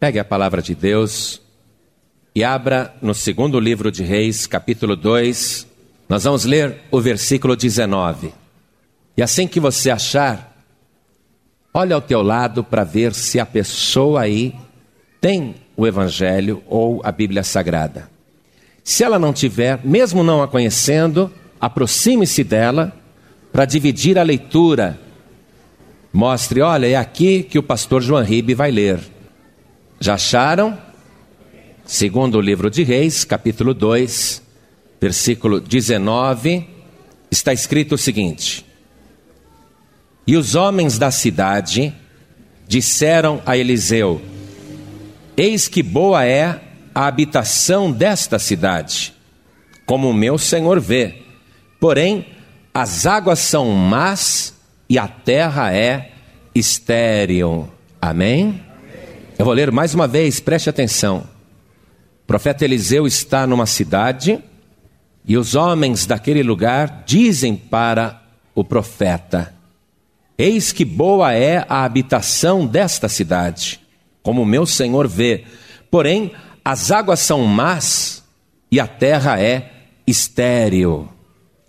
Pegue a palavra de Deus e abra no segundo livro de Reis, capítulo 2. Nós vamos ler o versículo 19. E assim que você achar, olha ao teu lado para ver se a pessoa aí tem o Evangelho ou a Bíblia Sagrada. Se ela não tiver, mesmo não a conhecendo, aproxime-se dela para dividir a leitura. Mostre, olha, é aqui que o pastor João Ribe vai ler. Já acharam? Segundo o livro de Reis, capítulo 2, versículo 19, está escrito o seguinte: E os homens da cidade disseram a Eliseu: Eis que boa é a habitação desta cidade, como o meu senhor vê. Porém, as águas são más e a terra é estéril. Amém? Eu vou ler mais uma vez, preste atenção. O profeta Eliseu está numa cidade e os homens daquele lugar dizem para o profeta: Eis que boa é a habitação desta cidade, como meu senhor vê. Porém, as águas são más e a terra é estéril.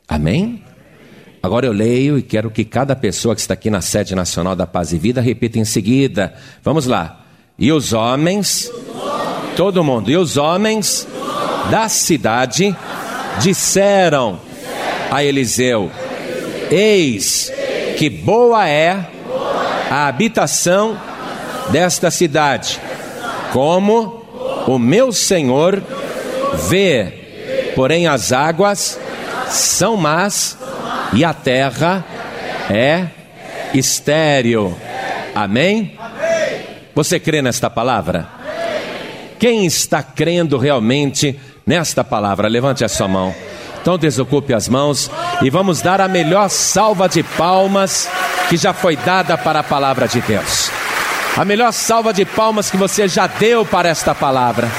Amém? Agora eu leio e quero que cada pessoa que está aqui na sede nacional da Paz e Vida repita em seguida. Vamos lá. E os homens, todo mundo, e os homens da cidade disseram a Eliseu: Eis que boa é a habitação desta cidade, como o meu senhor vê, porém as águas são más e a terra é estéril. Amém? Você crê nesta palavra? Quem está crendo realmente nesta palavra? Levante a sua mão. Então desocupe as mãos e vamos dar a melhor salva de palmas que já foi dada para a palavra de Deus. A melhor salva de palmas que você já deu para esta palavra.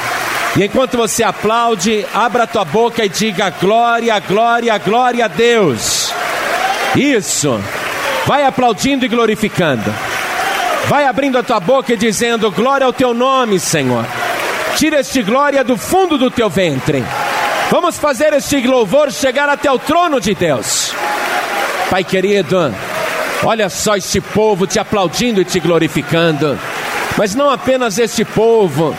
E enquanto você aplaude, abra tua boca e diga glória, glória, glória a Deus. Isso. Vai aplaudindo e glorificando. Vai abrindo a tua boca e dizendo: Glória ao teu nome, Senhor. Tira este glória do fundo do teu ventre. Vamos fazer este louvor chegar até o trono de Deus. Pai querido, olha só este povo te aplaudindo e te glorificando. Mas não apenas este povo,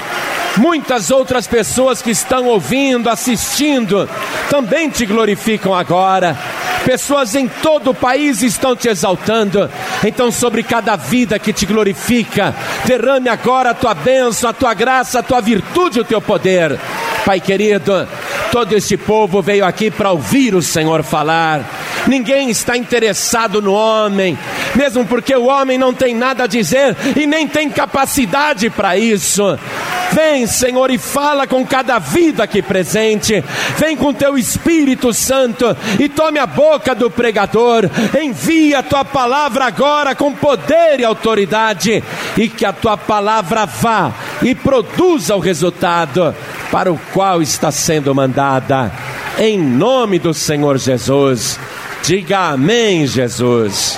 muitas outras pessoas que estão ouvindo, assistindo, também te glorificam agora pessoas em todo o país estão te exaltando. Então, sobre cada vida que te glorifica, derrame agora a tua bênção, a tua graça, a tua virtude, o teu poder. Pai querido, todo este povo veio aqui para ouvir o Senhor falar. Ninguém está interessado no homem, mesmo porque o homem não tem nada a dizer e nem tem capacidade para isso. Vem, Senhor, e fala com cada vida aqui presente. Vem com teu Espírito Santo e tome a boca do pregador. Envia a tua palavra agora com poder e autoridade e que a tua palavra vá e produza o resultado para o qual está sendo mandada. Em nome do Senhor Jesus. Diga amém, Jesus.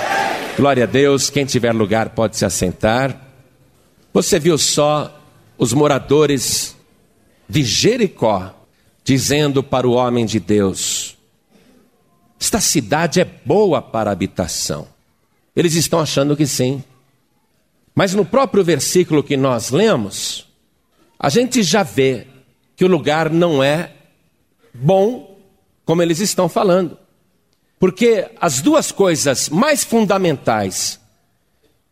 Glória a Deus. Quem tiver lugar pode se assentar. Você viu só os moradores de Jericó, dizendo para o homem de Deus: Esta cidade é boa para habitação. Eles estão achando que sim. Mas no próprio versículo que nós lemos, a gente já vê que o lugar não é bom como eles estão falando. Porque as duas coisas mais fundamentais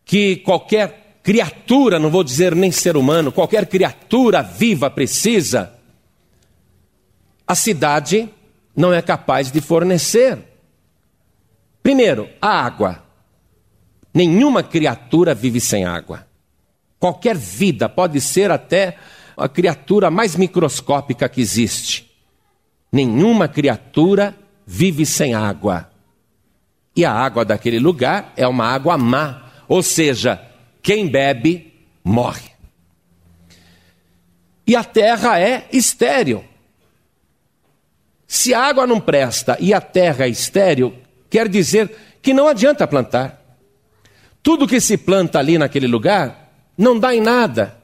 que qualquer criatura, não vou dizer nem ser humano, qualquer criatura viva precisa, a cidade não é capaz de fornecer. Primeiro, a água. Nenhuma criatura vive sem água. Qualquer vida, pode ser até a criatura mais microscópica que existe. Nenhuma criatura vive sem água. E a água daquele lugar é uma água má, ou seja, quem bebe, morre. E a terra é estéril. Se a água não presta e a terra é estéril, quer dizer que não adianta plantar. Tudo que se planta ali naquele lugar não dá em nada.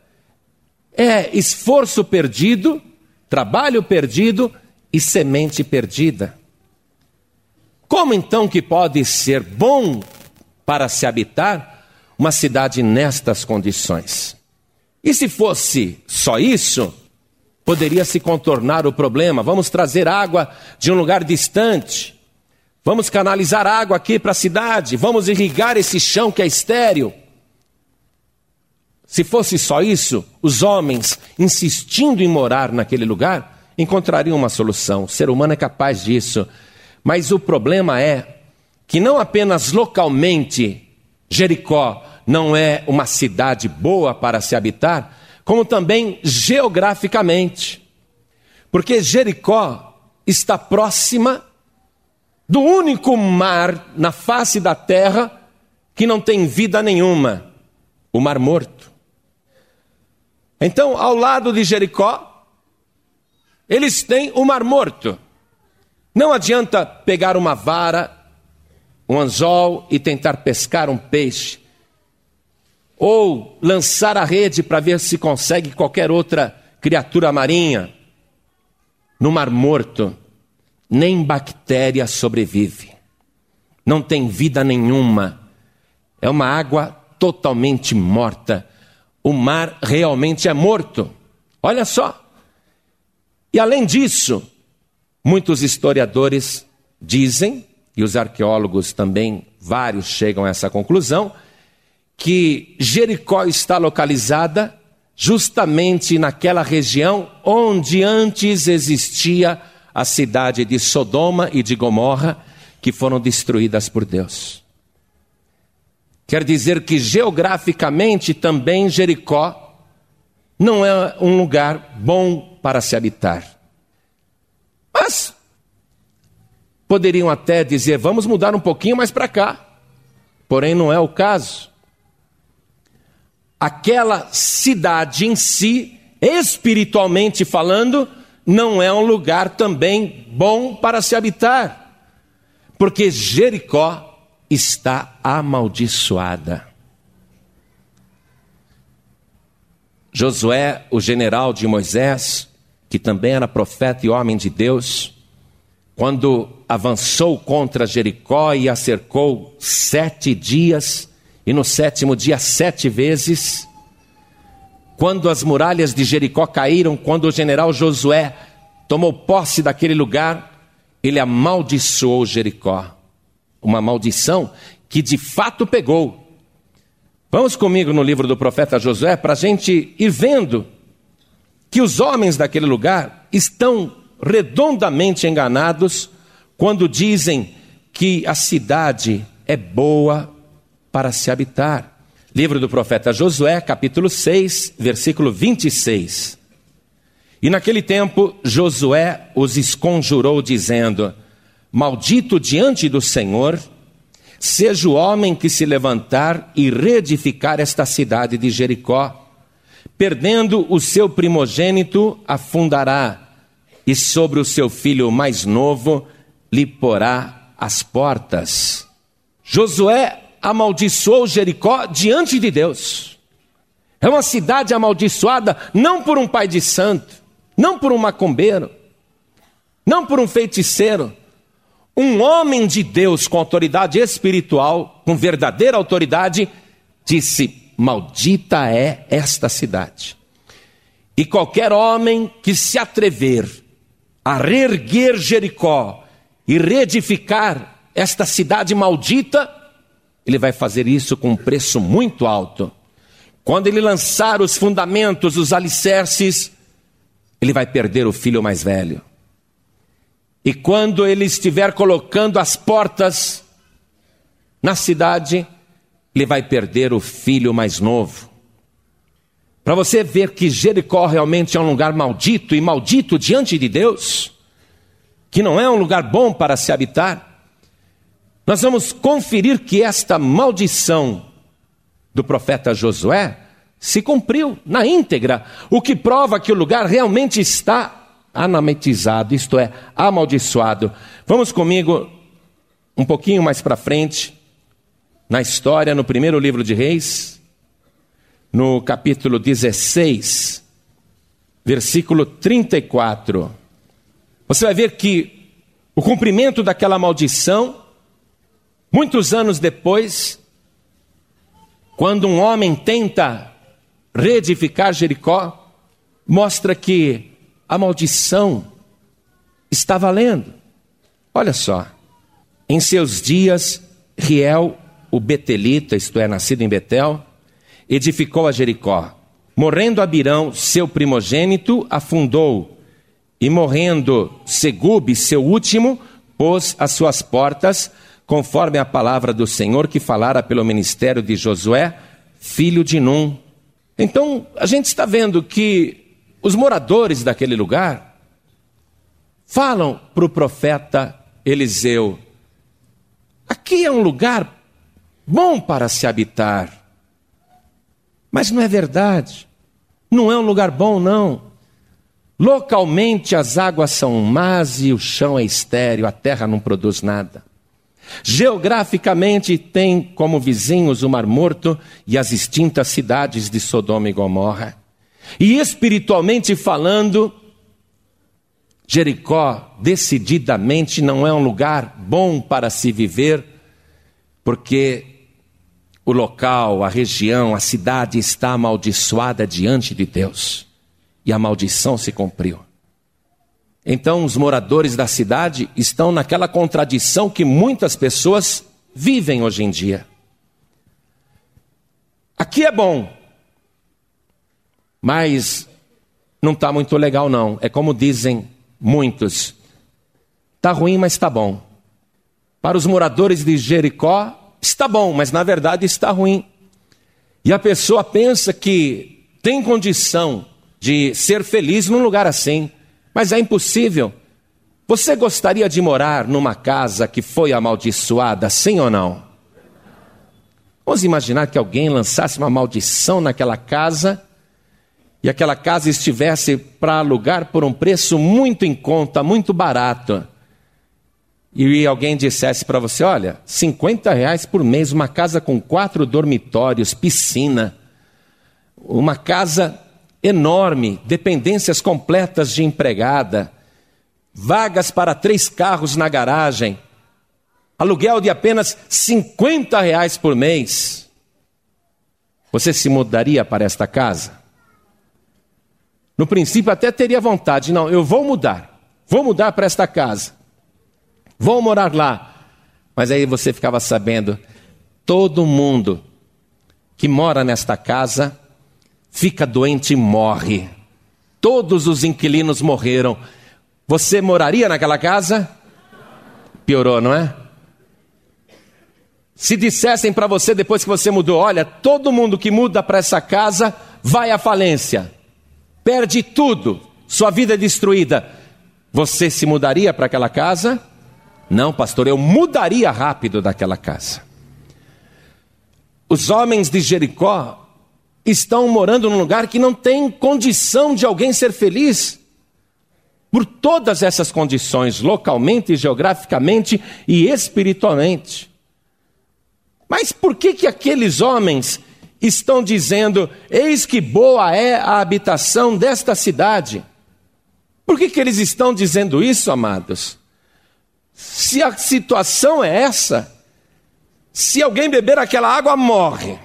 é esforço perdido, trabalho perdido e semente perdida. Como então que pode ser bom para se habitar uma cidade nestas condições? E se fosse só isso, poderia se contornar o problema. Vamos trazer água de um lugar distante. Vamos canalizar água aqui para a cidade. Vamos irrigar esse chão que é estéril. Se fosse só isso, os homens insistindo em morar naquele lugar encontrariam uma solução. O ser humano é capaz disso. Mas o problema é que não apenas localmente Jericó não é uma cidade boa para se habitar, como também geograficamente. Porque Jericó está próxima do único mar na face da terra que não tem vida nenhuma o Mar Morto. Então, ao lado de Jericó, eles têm o Mar Morto. Não adianta pegar uma vara, um anzol e tentar pescar um peixe, ou lançar a rede para ver se consegue qualquer outra criatura marinha. No Mar Morto, nem bactéria sobrevive, não tem vida nenhuma, é uma água totalmente morta. O mar realmente é morto. Olha só. E além disso, Muitos historiadores dizem, e os arqueólogos também, vários chegam a essa conclusão, que Jericó está localizada justamente naquela região onde antes existia a cidade de Sodoma e de Gomorra, que foram destruídas por Deus. Quer dizer que geograficamente também Jericó não é um lugar bom para se habitar. Mas poderiam até dizer: vamos mudar um pouquinho mais para cá. Porém, não é o caso. Aquela cidade em si, espiritualmente falando, não é um lugar também bom para se habitar, porque Jericó está amaldiçoada. Josué, o general de Moisés, que também era profeta e homem de Deus, quando avançou contra Jericó e a cercou sete dias, e no sétimo dia sete vezes, quando as muralhas de Jericó caíram, quando o general Josué tomou posse daquele lugar, ele amaldiçoou Jericó. Uma maldição que de fato pegou. Vamos comigo no livro do profeta Josué para a gente ir vendo que os homens daquele lugar estão redondamente enganados quando dizem que a cidade é boa para se habitar. Livro do profeta Josué, capítulo 6, versículo 26. E naquele tempo Josué os esconjurou, dizendo: Maldito diante do Senhor, seja o homem que se levantar e reedificar esta cidade de Jericó Perdendo o seu primogênito, afundará, e sobre o seu filho mais novo lhe porá as portas. Josué amaldiçoou Jericó diante de Deus. É uma cidade amaldiçoada não por um pai de santo, não por um macumbeiro, não por um feiticeiro. Um homem de Deus com autoridade espiritual, com verdadeira autoridade, disse: Maldita é esta cidade. E qualquer homem que se atrever a reerguer Jericó e reedificar esta cidade maldita, ele vai fazer isso com um preço muito alto. Quando ele lançar os fundamentos, os alicerces, ele vai perder o filho mais velho. E quando ele estiver colocando as portas na cidade, ele vai perder o filho mais novo. Para você ver que Jericó realmente é um lugar maldito e maldito diante de Deus, que não é um lugar bom para se habitar, nós vamos conferir que esta maldição do profeta Josué se cumpriu na íntegra, o que prova que o lugar realmente está anametizado, isto é, amaldiçoado. Vamos comigo um pouquinho mais para frente, na história, no primeiro livro de Reis, no capítulo 16, versículo 34. Você vai ver que o cumprimento daquela maldição, muitos anos depois, quando um homem tenta reedificar Jericó, mostra que a maldição está valendo. Olha só, em seus dias, Riel, o Betelita, isto é, nascido em Betel, edificou a Jericó. Morrendo Abirão, seu primogênito, afundou, e morrendo Segube, seu último, pôs as suas portas, conforme a palavra do Senhor que falara pelo ministério de Josué, filho de Num. Então, a gente está vendo que os moradores daquele lugar falam para o profeta Eliseu: aqui é um lugar bom para se habitar. Mas não é verdade. Não é um lugar bom, não. Localmente as águas são más e o chão é estéreo, a terra não produz nada. Geograficamente tem como vizinhos o Mar Morto e as extintas cidades de Sodoma e Gomorra. E espiritualmente falando, Jericó decididamente não é um lugar bom para se viver, porque o local, a região, a cidade está amaldiçoada diante de Deus. E a maldição se cumpriu. Então, os moradores da cidade estão naquela contradição que muitas pessoas vivem hoje em dia. Aqui é bom, mas não está muito legal, não. É como dizem muitos: está ruim, mas está bom. Para os moradores de Jericó, está bom, mas na verdade está ruim. E a pessoa pensa que tem condição de ser feliz num lugar assim, mas é impossível. Você gostaria de morar numa casa que foi amaldiçoada, sim ou não? Vamos imaginar que alguém lançasse uma maldição naquela casa e aquela casa estivesse para alugar por um preço muito em conta, muito barato e alguém dissesse para você: olha, 50 reais por mês, uma casa com quatro dormitórios, piscina, uma casa enorme, dependências completas de empregada, vagas para três carros na garagem, aluguel de apenas 50 reais por mês. Você se mudaria para esta casa? No princípio, até teria vontade, não, eu vou mudar, vou mudar para esta casa vão morar lá. Mas aí você ficava sabendo, todo mundo que mora nesta casa fica doente e morre. Todos os inquilinos morreram. Você moraria naquela casa? Piorou, não é? Se dissessem para você depois que você mudou, olha, todo mundo que muda para essa casa vai à falência, perde tudo, sua vida é destruída. Você se mudaria para aquela casa? Não, pastor, eu mudaria rápido daquela casa. Os homens de Jericó estão morando num lugar que não tem condição de alguém ser feliz. Por todas essas condições, localmente, geograficamente e espiritualmente. Mas por que que aqueles homens estão dizendo: "Eis que boa é a habitação desta cidade"? Por que que eles estão dizendo isso, amados? Se a situação é essa, se alguém beber aquela água, morre.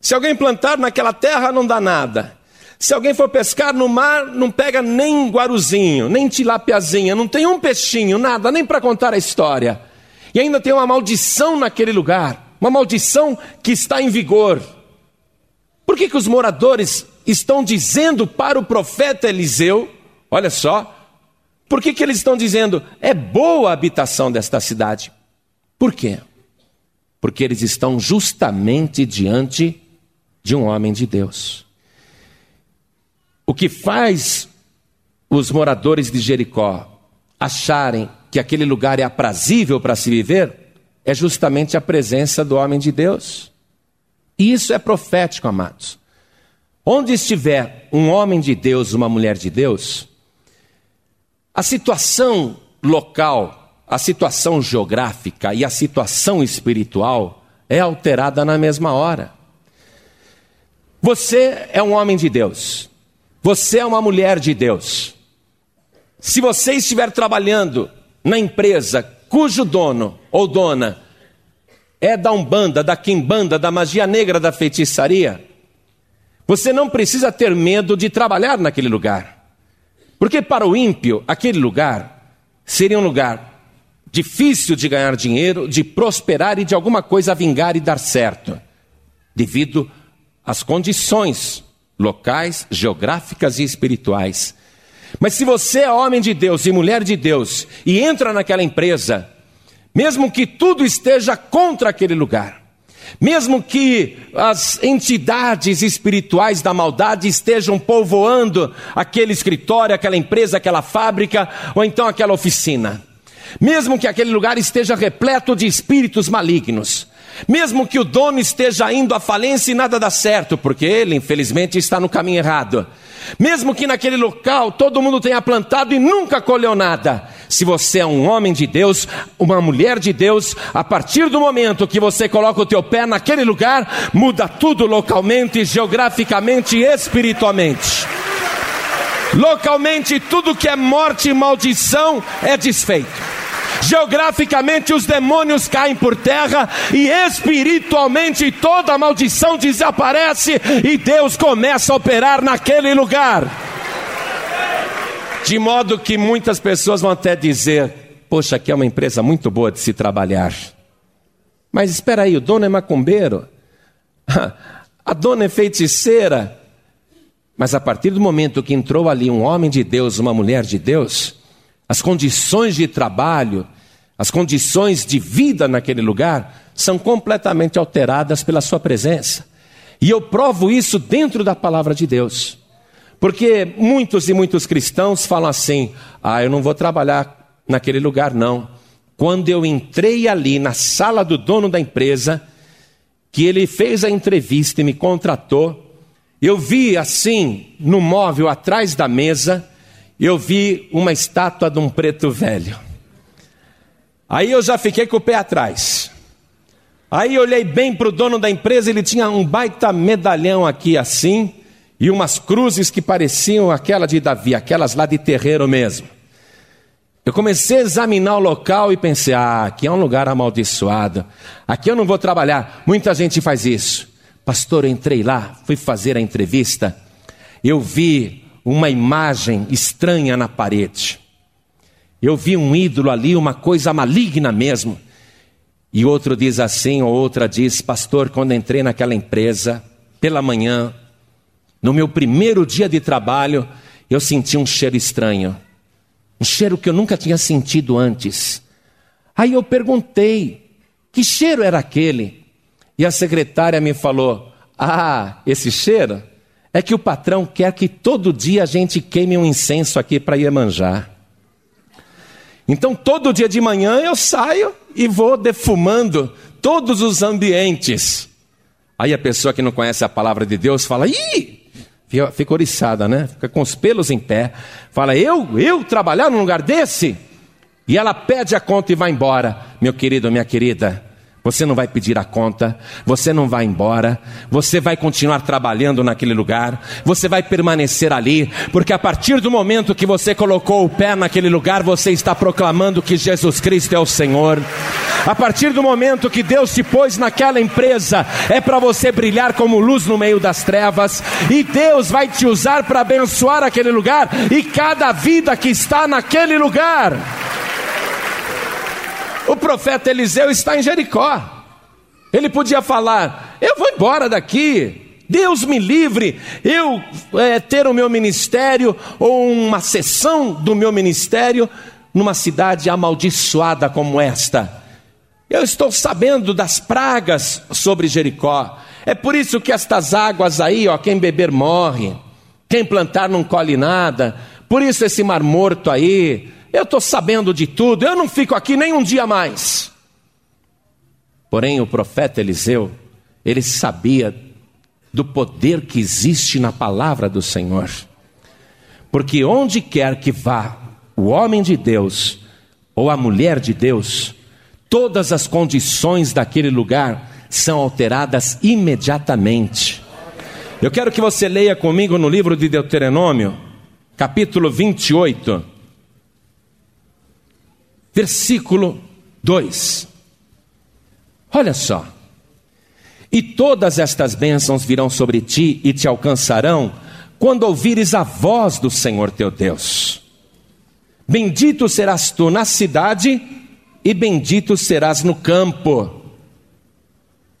Se alguém plantar naquela terra, não dá nada. Se alguém for pescar no mar, não pega nem guaruzinho, nem tilapiazinha, não tem um peixinho, nada, nem para contar a história. E ainda tem uma maldição naquele lugar, uma maldição que está em vigor. Por que, que os moradores estão dizendo para o profeta Eliseu, olha só, por que, que eles estão dizendo é boa a habitação desta cidade? Por quê? Porque eles estão justamente diante de um homem de Deus. O que faz os moradores de Jericó acharem que aquele lugar é aprazível para se viver é justamente a presença do homem de Deus. E isso é profético, amados. Onde estiver um homem de Deus, uma mulher de Deus, a situação local, a situação geográfica e a situação espiritual é alterada na mesma hora. Você é um homem de Deus. você é uma mulher de Deus. Se você estiver trabalhando na empresa cujo dono ou dona é da Umbanda, da Quimbanda, da magia negra, da feitiçaria, você não precisa ter medo de trabalhar naquele lugar. Porque para o ímpio, aquele lugar seria um lugar difícil de ganhar dinheiro, de prosperar e de alguma coisa vingar e dar certo, devido às condições locais, geográficas e espirituais. Mas se você é homem de Deus e mulher de Deus e entra naquela empresa, mesmo que tudo esteja contra aquele lugar, mesmo que as entidades espirituais da maldade estejam povoando aquele escritório, aquela empresa, aquela fábrica ou então aquela oficina, mesmo que aquele lugar esteja repleto de espíritos malignos, mesmo que o dono esteja indo à falência e nada dá certo, porque ele, infelizmente, está no caminho errado. Mesmo que naquele local todo mundo tenha plantado e nunca colheu nada. Se você é um homem de Deus, uma mulher de Deus, a partir do momento que você coloca o teu pé naquele lugar, muda tudo localmente, geograficamente e espiritualmente. Localmente, tudo que é morte e maldição é desfeito. Geograficamente os demônios caem por terra e espiritualmente toda maldição desaparece e Deus começa a operar naquele lugar. De modo que muitas pessoas vão até dizer: Poxa, aqui é uma empresa muito boa de se trabalhar. Mas espera aí, o dono é macumbeiro, a dona é feiticeira. Mas a partir do momento que entrou ali um homem de Deus, uma mulher de Deus, as condições de trabalho, as condições de vida naquele lugar são completamente alteradas pela sua presença. E eu provo isso dentro da palavra de Deus. Porque muitos e muitos cristãos falam assim: ah, eu não vou trabalhar naquele lugar, não. Quando eu entrei ali na sala do dono da empresa, que ele fez a entrevista e me contratou, eu vi assim, no móvel atrás da mesa, eu vi uma estátua de um preto velho. Aí eu já fiquei com o pé atrás. Aí olhei bem para o dono da empresa, ele tinha um baita medalhão aqui assim, e umas cruzes que pareciam aquela de Davi, aquelas lá de terreiro mesmo. Eu comecei a examinar o local e pensei: ah, aqui é um lugar amaldiçoado, aqui eu não vou trabalhar. Muita gente faz isso. Pastor, eu entrei lá, fui fazer a entrevista, eu vi uma imagem estranha na parede. Eu vi um ídolo ali, uma coisa maligna mesmo. E outro diz assim, ou outra diz: Pastor, quando entrei naquela empresa, pela manhã, no meu primeiro dia de trabalho, eu senti um cheiro estranho. Um cheiro que eu nunca tinha sentido antes. Aí eu perguntei: que cheiro era aquele? E a secretária me falou: Ah, esse cheiro é que o patrão quer que todo dia a gente queime um incenso aqui para Iemanjá. Então, todo dia de manhã eu saio e vou defumando todos os ambientes. Aí a pessoa que não conhece a palavra de Deus fala: ih, fica oriçada, né? Fica com os pelos em pé. Fala: eu, eu trabalhar num lugar desse? E ela pede a conta e vai embora. Meu querido, minha querida, você não vai pedir a conta, você não vai embora, você vai continuar trabalhando naquele lugar, você vai permanecer ali, porque a partir do momento que você colocou o pé naquele lugar, você está proclamando que Jesus Cristo é o Senhor. A partir do momento que Deus te pôs naquela empresa, é para você brilhar como luz no meio das trevas, e Deus vai te usar para abençoar aquele lugar e cada vida que está naquele lugar. O profeta Eliseu está em Jericó. Ele podia falar: Eu vou embora daqui, Deus me livre, eu é, ter o meu ministério ou uma sessão do meu ministério numa cidade amaldiçoada como esta. Eu estou sabendo das pragas sobre Jericó. É por isso que estas águas aí, ó, quem beber morre, quem plantar não colhe nada. Por isso esse mar morto aí, eu estou sabendo de tudo, eu não fico aqui nem um dia mais. Porém, o profeta Eliseu, ele sabia do poder que existe na palavra do Senhor. Porque onde quer que vá o homem de Deus ou a mulher de Deus, todas as condições daquele lugar são alteradas imediatamente. Eu quero que você leia comigo no livro de Deuteronômio, capítulo 28, versículo 2. Olha só. E todas estas bênçãos virão sobre ti e te alcançarão quando ouvires a voz do Senhor teu Deus. Bendito serás tu na cidade e bendito serás no campo.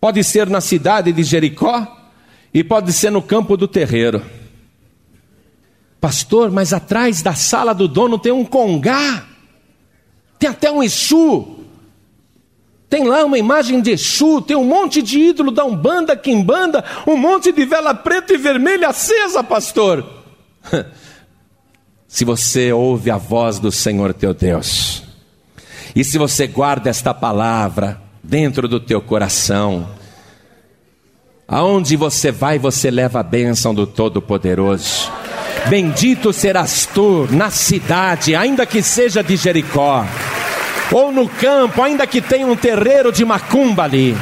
Pode ser na cidade de Jericó e pode ser no campo do terreiro. Pastor, mas atrás da sala do dono tem um congá, tem até um Exu, tem lá uma imagem de Exu, tem um monte de ídolo da Umbanda, Quimbanda, um monte de vela preta e vermelha acesa, pastor. Se você ouve a voz do Senhor teu Deus, e se você guarda esta palavra dentro do teu coração, aonde você vai, você leva a bênção do Todo-Poderoso. Bendito serás tu na cidade, ainda que seja de Jericó ou no campo, ainda que tenha um terreiro de macumba ali.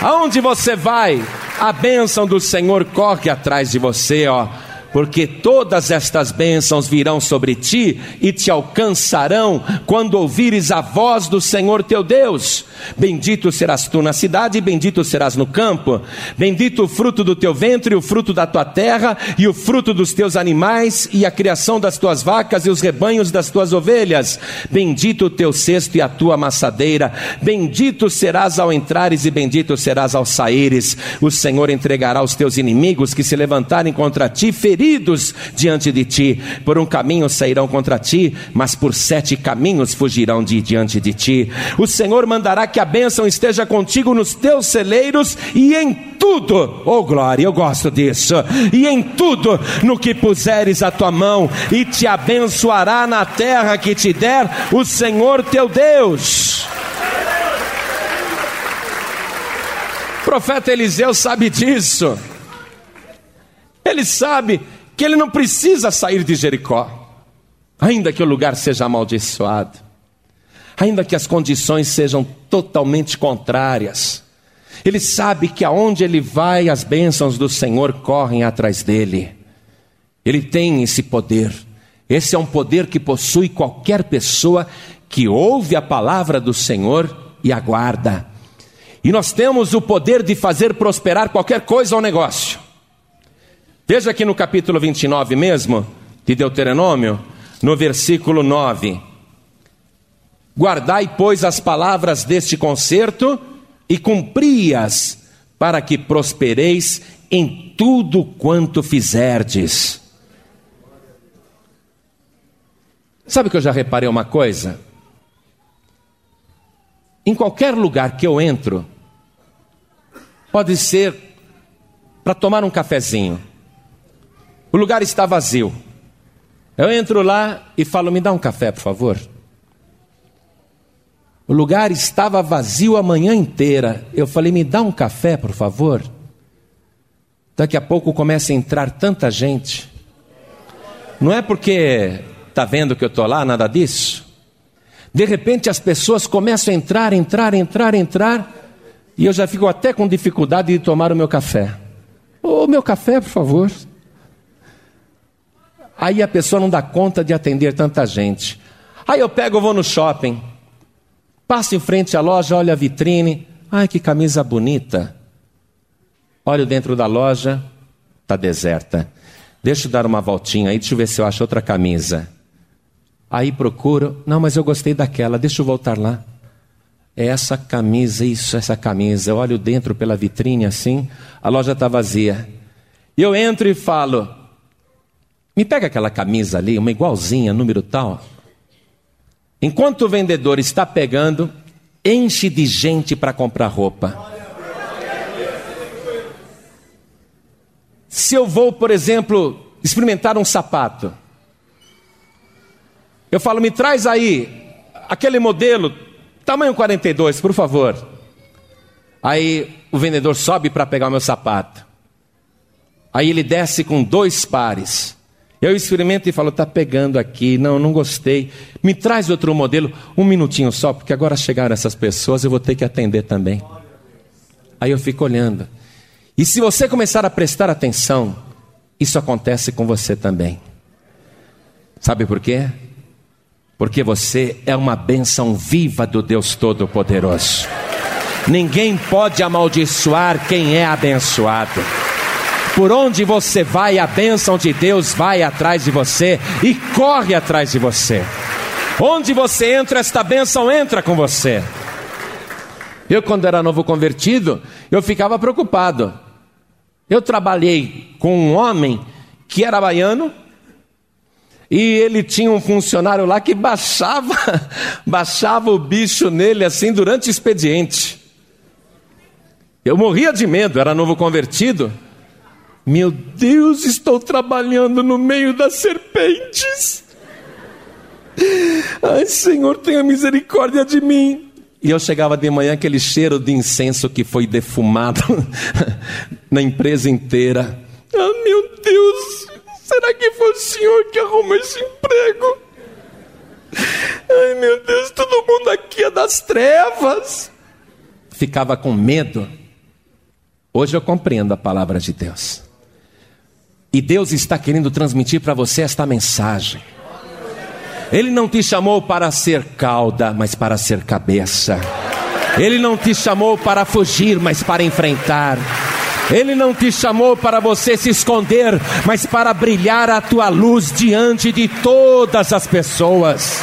Aonde você vai, a bênção do Senhor corre atrás de você, ó porque todas estas bênçãos virão sobre ti e te alcançarão quando ouvires a voz do Senhor teu Deus. Bendito serás tu na cidade, e bendito serás no campo. Bendito o fruto do teu ventre, o fruto da tua terra, e o fruto dos teus animais, e a criação das tuas vacas e os rebanhos das tuas ovelhas. Bendito o teu cesto e a tua amassadeira. Bendito serás ao entrares e bendito serás ao saíres. O Senhor entregará os teus inimigos que se levantarem contra ti, feridos feridos diante de ti. Por um caminho sairão contra ti, mas por sete caminhos fugirão de diante de ti. O Senhor mandará que a bênção esteja contigo nos teus celeiros e em tudo, oh glória, eu gosto disso, e em tudo no que puseres a tua mão, e te abençoará na terra que te der o Senhor teu Deus. O profeta Eliseu sabe disso. Ele sabe que ele não precisa sair de Jericó, ainda que o lugar seja amaldiçoado, ainda que as condições sejam totalmente contrárias. Ele sabe que aonde ele vai, as bênçãos do Senhor correm atrás dele. Ele tem esse poder. Esse é um poder que possui qualquer pessoa que ouve a palavra do Senhor e aguarda. E nós temos o poder de fazer prosperar qualquer coisa ou negócio. Veja aqui no capítulo 29 mesmo, de Deuteronômio, no versículo 9: Guardai, pois, as palavras deste concerto e cumpri-as, para que prospereis em tudo quanto fizerdes. Sabe que eu já reparei uma coisa? Em qualquer lugar que eu entro, pode ser para tomar um cafezinho o lugar está vazio. Eu entro lá e falo: me dá um café, por favor. O lugar estava vazio a manhã inteira. Eu falei: me dá um café, por favor. Daqui a pouco começa a entrar tanta gente. Não é porque está vendo que eu estou lá, nada disso. De repente as pessoas começam a entrar, entrar, entrar, entrar. E eu já fico até com dificuldade de tomar o meu café. O meu café, por favor. Aí a pessoa não dá conta de atender tanta gente. Aí eu pego, vou no shopping, passo em frente à loja, olho a vitrine, ai que camisa bonita. Olho dentro da loja, está deserta. Deixa eu dar uma voltinha aí, deixa eu ver se eu acho outra camisa. Aí procuro, não, mas eu gostei daquela, deixa eu voltar lá. É essa camisa, isso, essa camisa. Eu olho dentro pela vitrine assim, a loja está vazia. E eu entro e falo: me pega aquela camisa ali, uma igualzinha, número tal. Enquanto o vendedor está pegando, enche de gente para comprar roupa. Se eu vou, por exemplo, experimentar um sapato, eu falo, me traz aí aquele modelo, tamanho 42, por favor. Aí o vendedor sobe para pegar o meu sapato. Aí ele desce com dois pares. Eu experimento e falo, está pegando aqui, não, não gostei. Me traz outro modelo, um minutinho só, porque agora chegaram essas pessoas, eu vou ter que atender também. Aí eu fico olhando. E se você começar a prestar atenção, isso acontece com você também. Sabe por quê? Porque você é uma bênção viva do Deus Todo-Poderoso. Ninguém pode amaldiçoar quem é abençoado. Por onde você vai, a bênção de Deus vai atrás de você e corre atrás de você. Onde você entra, esta bênção entra com você. Eu, quando era novo convertido, eu ficava preocupado. Eu trabalhei com um homem que era baiano, e ele tinha um funcionário lá que baixava, baixava o bicho nele assim durante o expediente. Eu morria de medo, era novo convertido. Meu Deus, estou trabalhando no meio das serpentes. Ai, Senhor, tenha misericórdia de mim. E eu chegava de manhã, aquele cheiro de incenso que foi defumado na empresa inteira. Ah, meu Deus, será que foi o senhor que arrumou esse emprego? Ai, meu Deus, todo mundo aqui é das trevas. Ficava com medo Hoje eu compreendo a palavra de Deus. E Deus está querendo transmitir para você esta mensagem. Ele não te chamou para ser cauda, mas para ser cabeça. Ele não te chamou para fugir, mas para enfrentar. Ele não te chamou para você se esconder, mas para brilhar a tua luz diante de todas as pessoas.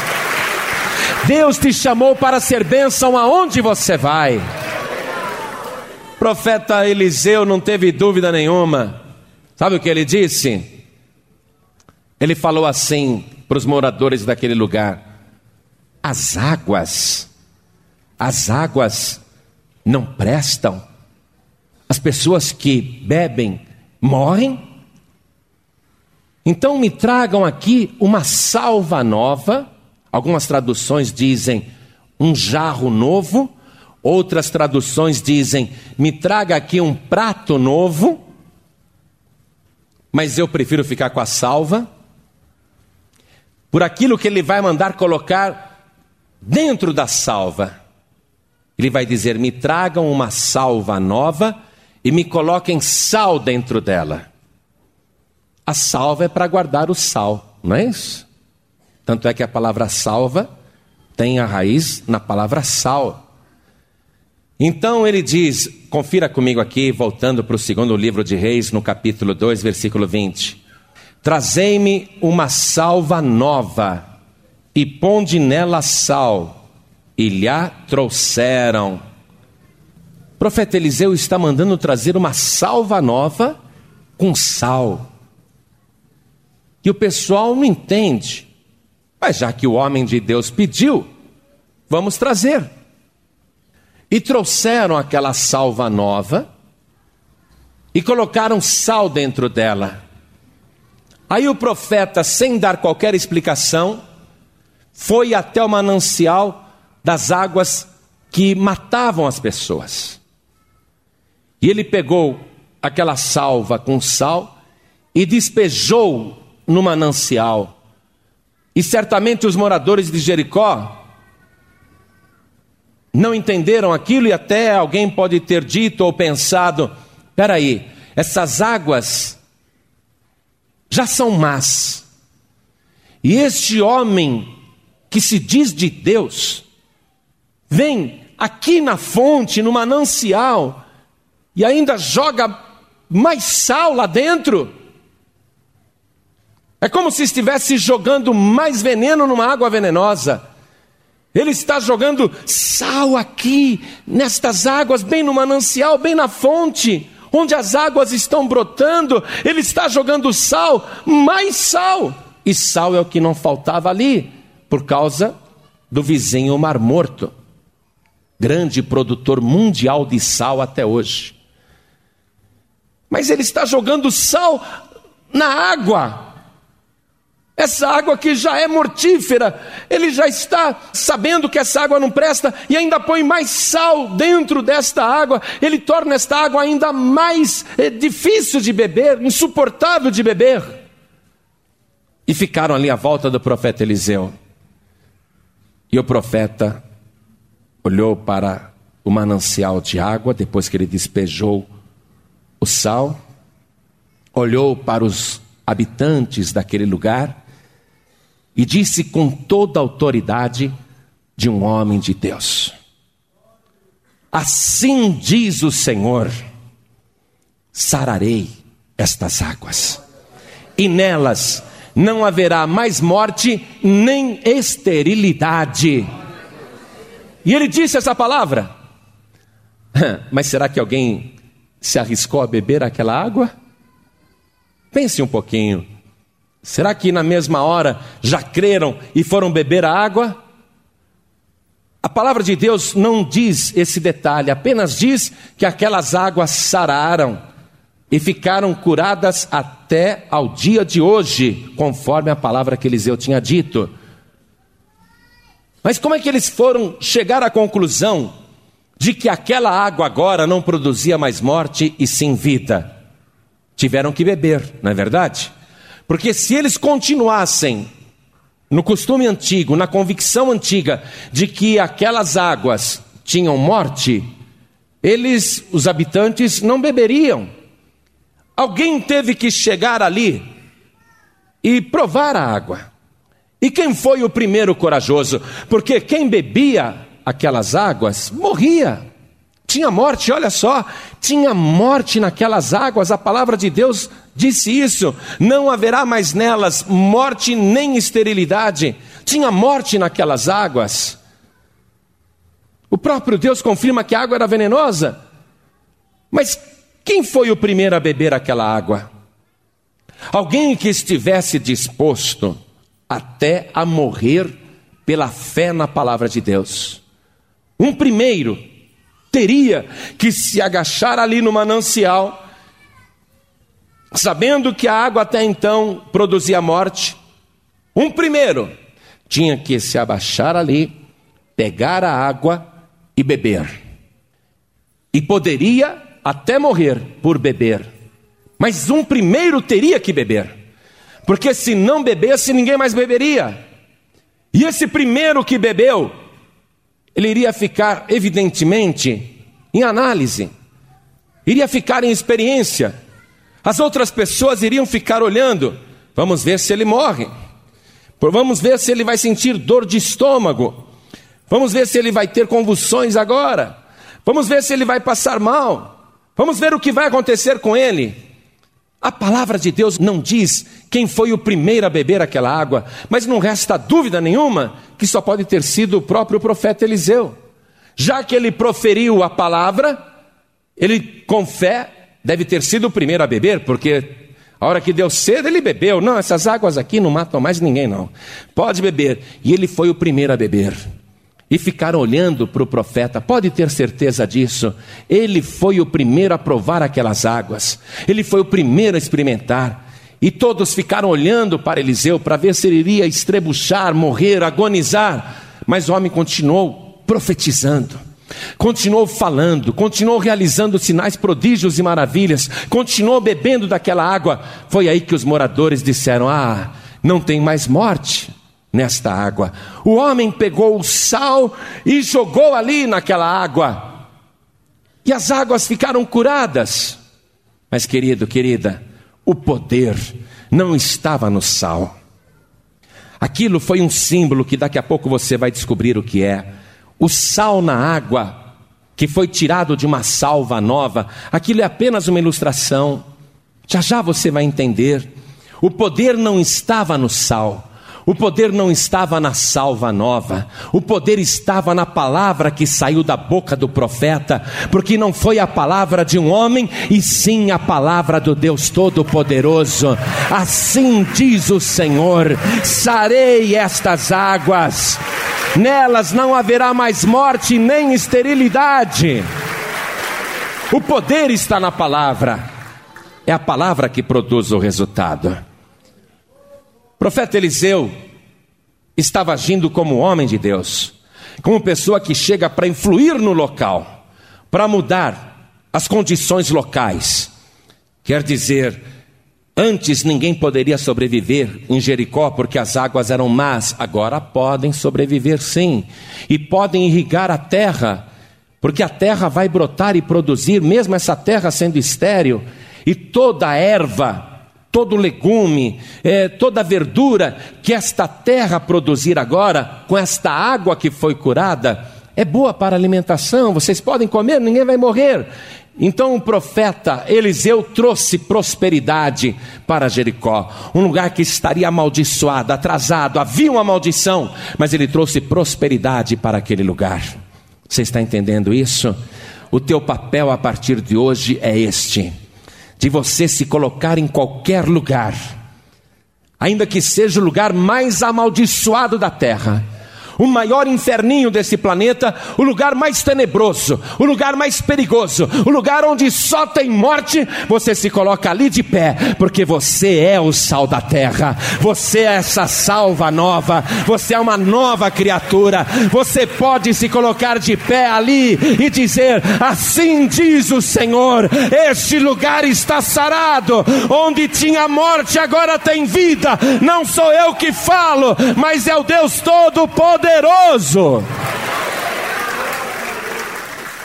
Deus te chamou para ser bênção aonde você vai profeta Eliseu não teve dúvida nenhuma. Sabe o que ele disse? Ele falou assim para os moradores daquele lugar: as águas, as águas não prestam. As pessoas que bebem morrem. Então me tragam aqui uma salva nova. Algumas traduções dizem um jarro novo Outras traduções dizem: me traga aqui um prato novo, mas eu prefiro ficar com a salva, por aquilo que ele vai mandar colocar dentro da salva. Ele vai dizer: me tragam uma salva nova e me coloquem sal dentro dela. A salva é para guardar o sal, não é isso? Tanto é que a palavra salva tem a raiz na palavra sal. Então ele diz, confira comigo aqui, voltando para o segundo livro de Reis, no capítulo 2, versículo 20: Trazei-me uma salva nova, e ponde nela sal, e lhe trouxeram. O profeta Eliseu está mandando trazer uma salva nova com sal. E o pessoal não entende. Mas já que o homem de Deus pediu, vamos trazer. E trouxeram aquela salva nova e colocaram sal dentro dela. Aí o profeta, sem dar qualquer explicação, foi até o manancial das águas que matavam as pessoas. E ele pegou aquela salva com sal e despejou no manancial. E certamente os moradores de Jericó não entenderam aquilo e até alguém pode ter dito ou pensado: peraí, essas águas já são más. E este homem que se diz de Deus, vem aqui na fonte, no manancial, e ainda joga mais sal lá dentro. É como se estivesse jogando mais veneno numa água venenosa. Ele está jogando sal aqui, nestas águas, bem no manancial, bem na fonte, onde as águas estão brotando. Ele está jogando sal, mais sal. E sal é o que não faltava ali, por causa do vizinho Mar Morto, grande produtor mundial de sal até hoje. Mas ele está jogando sal na água, essa água que já é mortífera, ele já está sabendo que essa água não presta e ainda põe mais sal dentro desta água, ele torna esta água ainda mais é, difícil de beber, insuportável de beber. E ficaram ali à volta do profeta Eliseu. E o profeta olhou para o manancial de água, depois que ele despejou o sal, olhou para os habitantes daquele lugar e disse com toda a autoridade de um homem de Deus: Assim diz o Senhor: sararei estas águas, e nelas não haverá mais morte nem esterilidade. E ele disse essa palavra. Mas será que alguém se arriscou a beber aquela água? Pense um pouquinho. Será que na mesma hora já creram e foram beber a água? A palavra de Deus não diz esse detalhe, apenas diz que aquelas águas sararam e ficaram curadas até ao dia de hoje, conforme a palavra que Eliseu tinha dito. Mas como é que eles foram chegar à conclusão de que aquela água agora não produzia mais morte e sim vida? Tiveram que beber, não é verdade? Porque se eles continuassem no costume antigo, na convicção antiga de que aquelas águas tinham morte, eles, os habitantes, não beberiam. Alguém teve que chegar ali e provar a água. E quem foi o primeiro corajoso? Porque quem bebia aquelas águas morria. Tinha morte, olha só, tinha morte naquelas águas, a palavra de Deus disse isso: não haverá mais nelas morte nem esterilidade. Tinha morte naquelas águas. O próprio Deus confirma que a água era venenosa. Mas quem foi o primeiro a beber aquela água? Alguém que estivesse disposto até a morrer pela fé na palavra de Deus. Um primeiro teria que se agachar ali no manancial, sabendo que a água até então produzia morte. Um primeiro tinha que se abaixar ali, pegar a água e beber. E poderia até morrer por beber. Mas um primeiro teria que beber, porque se não bebesse, ninguém mais beberia. E esse primeiro que bebeu, ele iria ficar, evidentemente, em análise, iria ficar em experiência. As outras pessoas iriam ficar olhando, vamos ver se ele morre, vamos ver se ele vai sentir dor de estômago, vamos ver se ele vai ter convulsões agora, vamos ver se ele vai passar mal. Vamos ver o que vai acontecer com ele. A palavra de Deus não diz quem foi o primeiro a beber aquela água, mas não resta dúvida nenhuma que só pode ter sido o próprio profeta Eliseu. Já que ele proferiu a palavra, ele com fé deve ter sido o primeiro a beber, porque a hora que deu sede ele bebeu. Não, essas águas aqui não matam mais ninguém, não. Pode beber. E ele foi o primeiro a beber e ficaram olhando para o profeta, pode ter certeza disso. Ele foi o primeiro a provar aquelas águas, ele foi o primeiro a experimentar. E todos ficaram olhando para Eliseu para ver se ele iria estrebuchar, morrer, agonizar. Mas o homem continuou profetizando, continuou falando, continuou realizando sinais, prodígios e maravilhas, continuou bebendo daquela água. Foi aí que os moradores disseram: Ah, não tem mais morte nesta água. O homem pegou o sal e jogou ali naquela água. E as águas ficaram curadas. Mas, querido, querida, o poder não estava no sal. Aquilo foi um símbolo que daqui a pouco você vai descobrir o que é. O sal na água, que foi tirado de uma salva nova, aquilo é apenas uma ilustração. Já já você vai entender. O poder não estava no sal. O poder não estava na salva nova, o poder estava na palavra que saiu da boca do profeta, porque não foi a palavra de um homem, e sim a palavra do Deus Todo-Poderoso. Assim diz o Senhor: sarei estas águas, nelas não haverá mais morte nem esterilidade. O poder está na palavra, é a palavra que produz o resultado profeta Eliseu estava agindo como homem de Deus, como pessoa que chega para influir no local, para mudar as condições locais. Quer dizer, antes ninguém poderia sobreviver em Jericó porque as águas eram más, agora podem sobreviver sim, e podem irrigar a terra porque a terra vai brotar e produzir, mesmo essa terra sendo estéril, e toda a erva, todo legume, é, toda verdura que esta terra produzir agora, com esta água que foi curada, é boa para alimentação, vocês podem comer, ninguém vai morrer. Então o profeta Eliseu trouxe prosperidade para Jericó, um lugar que estaria amaldiçoado, atrasado, havia uma maldição, mas ele trouxe prosperidade para aquele lugar. Você está entendendo isso? O teu papel a partir de hoje é este: de você se colocar em qualquer lugar, ainda que seja o lugar mais amaldiçoado da terra o maior inferninho desse planeta, o lugar mais tenebroso, o lugar mais perigoso, o lugar onde só tem morte, você se coloca ali de pé, porque você é o sal da terra, você é essa salva nova, você é uma nova criatura, você pode se colocar de pé ali e dizer: Assim diz o Senhor, este lugar está sarado, onde tinha morte, agora tem vida, não sou eu que falo, mas é o Deus Todo-Poderoso poderoso.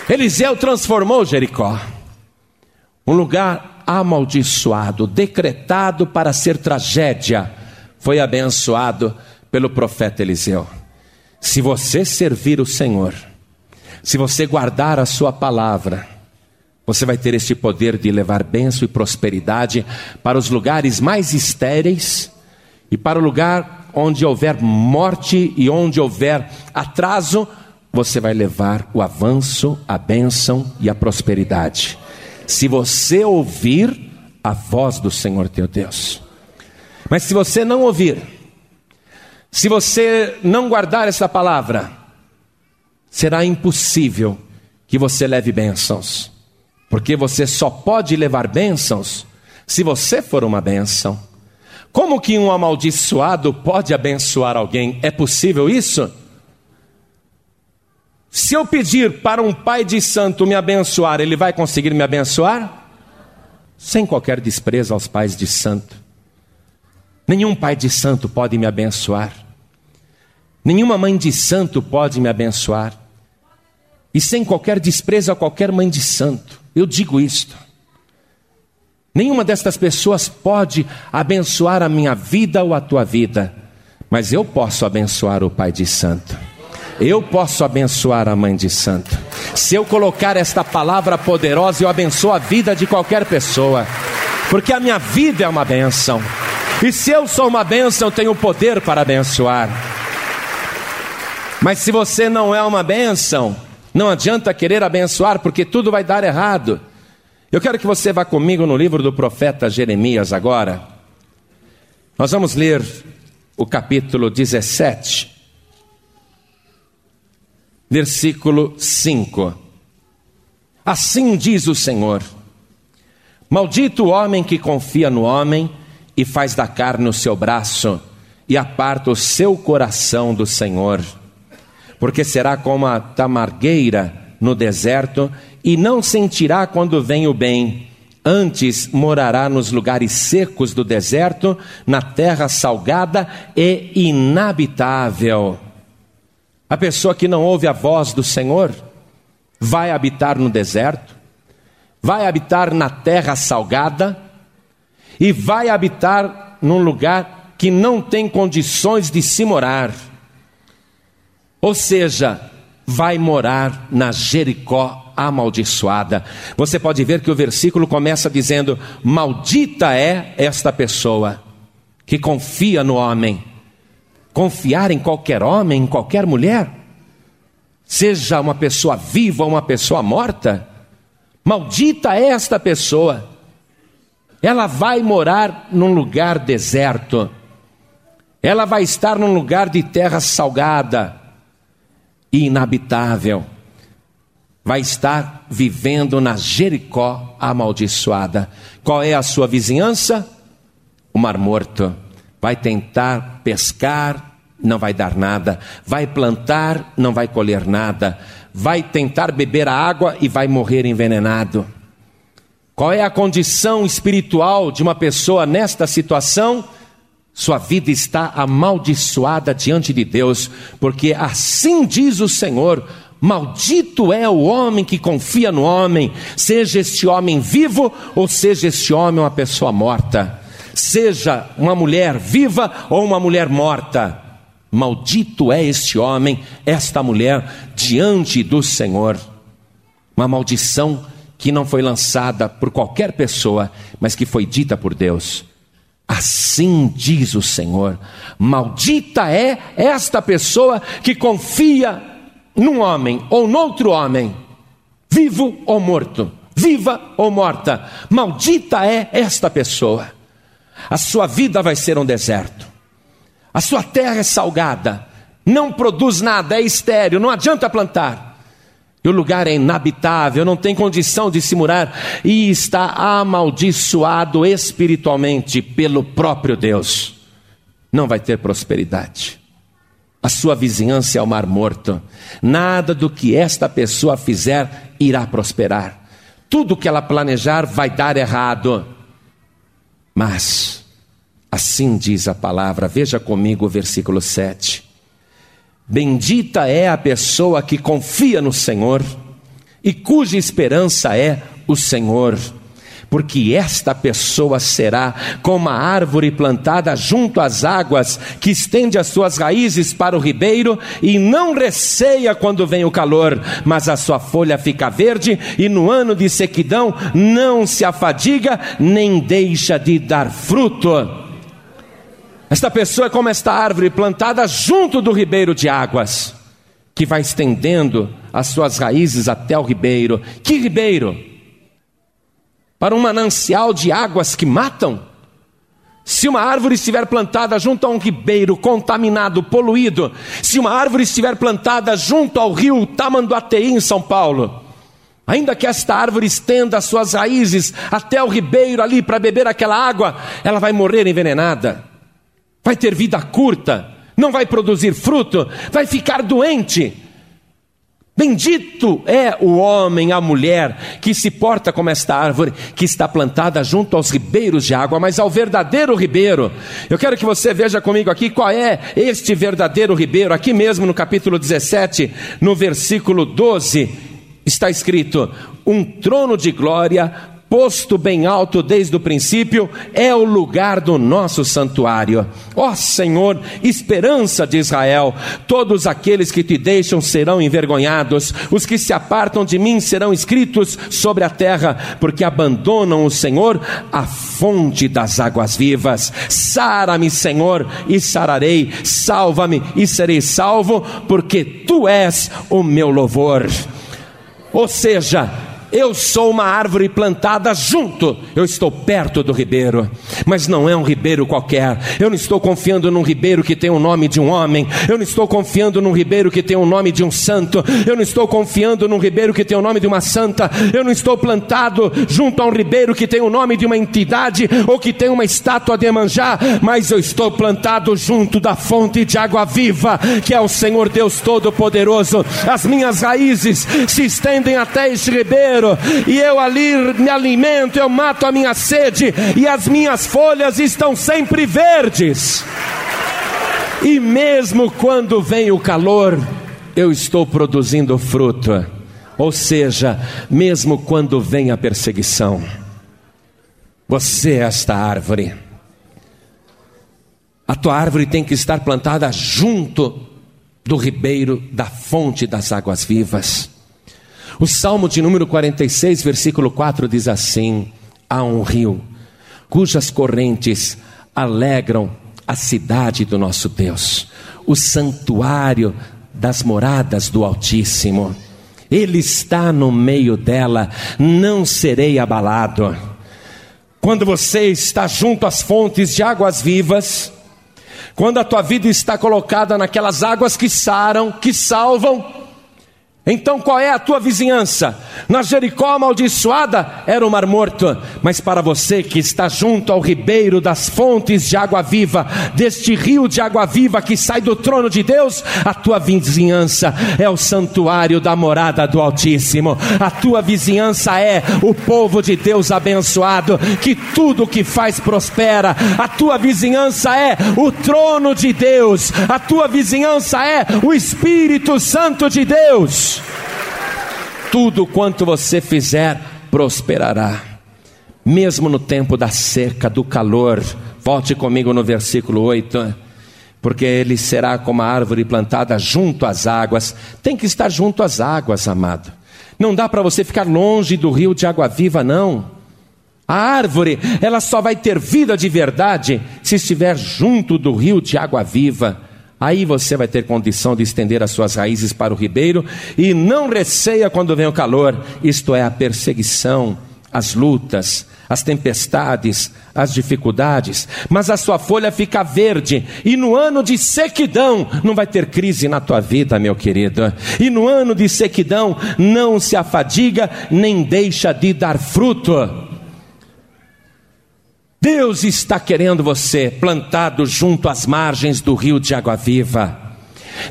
Eliseu transformou Jericó, um lugar amaldiçoado, decretado para ser tragédia, foi abençoado pelo profeta Eliseu. Se você servir o Senhor, se você guardar a sua palavra, você vai ter este poder de levar bênção e prosperidade para os lugares mais estéreis e para o lugar onde houver morte e onde houver atraso, você vai levar o avanço, a bênção e a prosperidade. Se você ouvir a voz do Senhor teu Deus. Mas se você não ouvir, se você não guardar essa palavra, será impossível que você leve bênçãos, porque você só pode levar bênçãos se você for uma bênção. Como que um amaldiçoado pode abençoar alguém? É possível isso? Se eu pedir para um pai de santo me abençoar, ele vai conseguir me abençoar? Sem qualquer desprezo aos pais de santo. Nenhum pai de santo pode me abençoar. Nenhuma mãe de santo pode me abençoar. E sem qualquer desprezo a qualquer mãe de santo. Eu digo isto. Nenhuma destas pessoas pode abençoar a minha vida ou a tua vida, mas eu posso abençoar o Pai de Santo. Eu posso abençoar a Mãe de Santo. Se eu colocar esta palavra poderosa, eu abençoo a vida de qualquer pessoa, porque a minha vida é uma benção. E se eu sou uma benção, eu tenho poder para abençoar. Mas se você não é uma benção, não adianta querer abençoar, porque tudo vai dar errado. Eu quero que você vá comigo no livro do profeta Jeremias agora. Nós vamos ler o capítulo 17, versículo 5. Assim diz o Senhor: Maldito o homem que confia no homem e faz da carne o seu braço e aparta o seu coração do Senhor, porque será como a tamargueira no deserto e não sentirá quando vem o bem. Antes morará nos lugares secos do deserto, na terra salgada e inabitável. A pessoa que não ouve a voz do Senhor vai habitar no deserto, vai habitar na terra salgada e vai habitar num lugar que não tem condições de se morar. Ou seja, vai morar na Jericó amaldiçoada. Você pode ver que o versículo começa dizendo: Maldita é esta pessoa que confia no homem. Confiar em qualquer homem, em qualquer mulher, seja uma pessoa viva ou uma pessoa morta, maldita é esta pessoa. Ela vai morar num lugar deserto, ela vai estar num lugar de terra salgada, inabitável. Vai estar vivendo na Jericó amaldiçoada. Qual é a sua vizinhança? O Mar Morto. Vai tentar pescar, não vai dar nada. Vai plantar, não vai colher nada. Vai tentar beber a água e vai morrer envenenado. Qual é a condição espiritual de uma pessoa nesta situação? Sua vida está amaldiçoada diante de Deus, porque assim diz o Senhor: Maldito é o homem que confia no homem, seja este homem vivo ou seja este homem uma pessoa morta, seja uma mulher viva ou uma mulher morta. Maldito é este homem, esta mulher, diante do Senhor. Uma maldição que não foi lançada por qualquer pessoa, mas que foi dita por Deus. Assim diz o Senhor: Maldita é esta pessoa que confia num homem ou noutro homem, vivo ou morto, viva ou morta. Maldita é esta pessoa. A sua vida vai ser um deserto, a sua terra é salgada, não produz nada, é estéreo, não adianta plantar e o lugar é inabitável, não tem condição de se morar, e está amaldiçoado espiritualmente pelo próprio Deus, não vai ter prosperidade. A sua vizinhança é o mar morto, nada do que esta pessoa fizer irá prosperar, tudo que ela planejar vai dar errado. Mas, assim diz a palavra, veja comigo o versículo 7. Bendita é a pessoa que confia no Senhor e cuja esperança é o Senhor, porque esta pessoa será como a árvore plantada junto às águas, que estende as suas raízes para o ribeiro e não receia quando vem o calor, mas a sua folha fica verde e no ano de sequidão não se afadiga nem deixa de dar fruto. Esta pessoa é como esta árvore plantada junto do ribeiro de águas, que vai estendendo as suas raízes até o ribeiro. Que ribeiro? Para um manancial de águas que matam? Se uma árvore estiver plantada junto a um ribeiro contaminado, poluído, se uma árvore estiver plantada junto ao rio Tamanduateí, em São Paulo, ainda que esta árvore estenda as suas raízes até o ribeiro ali para beber aquela água, ela vai morrer envenenada vai ter vida curta, não vai produzir fruto, vai ficar doente. Bendito é o homem, a mulher, que se porta como esta árvore que está plantada junto aos ribeiros de água, mas ao verdadeiro ribeiro. Eu quero que você veja comigo aqui qual é este verdadeiro ribeiro, aqui mesmo no capítulo 17, no versículo 12, está escrito: um trono de glória posto bem alto desde o princípio, é o lugar do nosso santuário. Ó Senhor, esperança de Israel, todos aqueles que te deixam serão envergonhados, os que se apartam de mim serão escritos sobre a terra, porque abandonam o Senhor, a fonte das águas vivas. Sara-me, Senhor, e sararei, salva-me e serei salvo, porque tu és o meu louvor. Ou seja, eu sou uma árvore plantada junto, eu estou perto do ribeiro, mas não é um ribeiro qualquer. Eu não estou confiando num ribeiro que tem o nome de um homem, eu não estou confiando num ribeiro que tem o nome de um santo, eu não estou confiando num ribeiro que tem o nome de uma santa, eu não estou plantado junto a um ribeiro que tem o nome de uma entidade ou que tem uma estátua de Emanjá, mas eu estou plantado junto da fonte de água viva, que é o Senhor Deus Todo-Poderoso. As minhas raízes se estendem até este ribeiro e eu ali me alimento, eu mato a minha sede, e as minhas folhas estão sempre verdes. E mesmo quando vem o calor, eu estou produzindo fruto. Ou seja, mesmo quando vem a perseguição, você é esta árvore. A tua árvore tem que estar plantada junto do ribeiro da fonte das águas vivas. O Salmo de número 46, versículo 4 diz assim: Há um rio cujas correntes alegram a cidade do nosso Deus, o santuário das moradas do Altíssimo. Ele está no meio dela, não serei abalado. Quando você está junto às fontes de águas vivas, quando a tua vida está colocada naquelas águas que saram, que salvam, então qual é a tua vizinhança? Na Jericó amaldiçoada era o mar morto, mas para você que está junto ao ribeiro das fontes de água viva, deste rio de água viva que sai do trono de Deus, a tua vizinhança é o santuário da morada do Altíssimo. A tua vizinhança é o povo de Deus abençoado, que tudo que faz prospera. A tua vizinhança é o trono de Deus. A tua vizinhança é o Espírito Santo de Deus. Tudo quanto você fizer prosperará. Mesmo no tempo da seca, do calor, volte comigo no versículo 8 porque ele será como a árvore plantada junto às águas. Tem que estar junto às águas, amado. Não dá para você ficar longe do rio de água viva, não. A árvore, ela só vai ter vida de verdade se estiver junto do rio de água viva. Aí você vai ter condição de estender as suas raízes para o ribeiro e não receia quando vem o calor, isto é, a perseguição, as lutas, as tempestades, as dificuldades, mas a sua folha fica verde, e no ano de sequidão não vai ter crise na tua vida, meu querido. E no ano de sequidão não se afadiga nem deixa de dar fruto. Deus está querendo você plantado junto às margens do rio de água viva.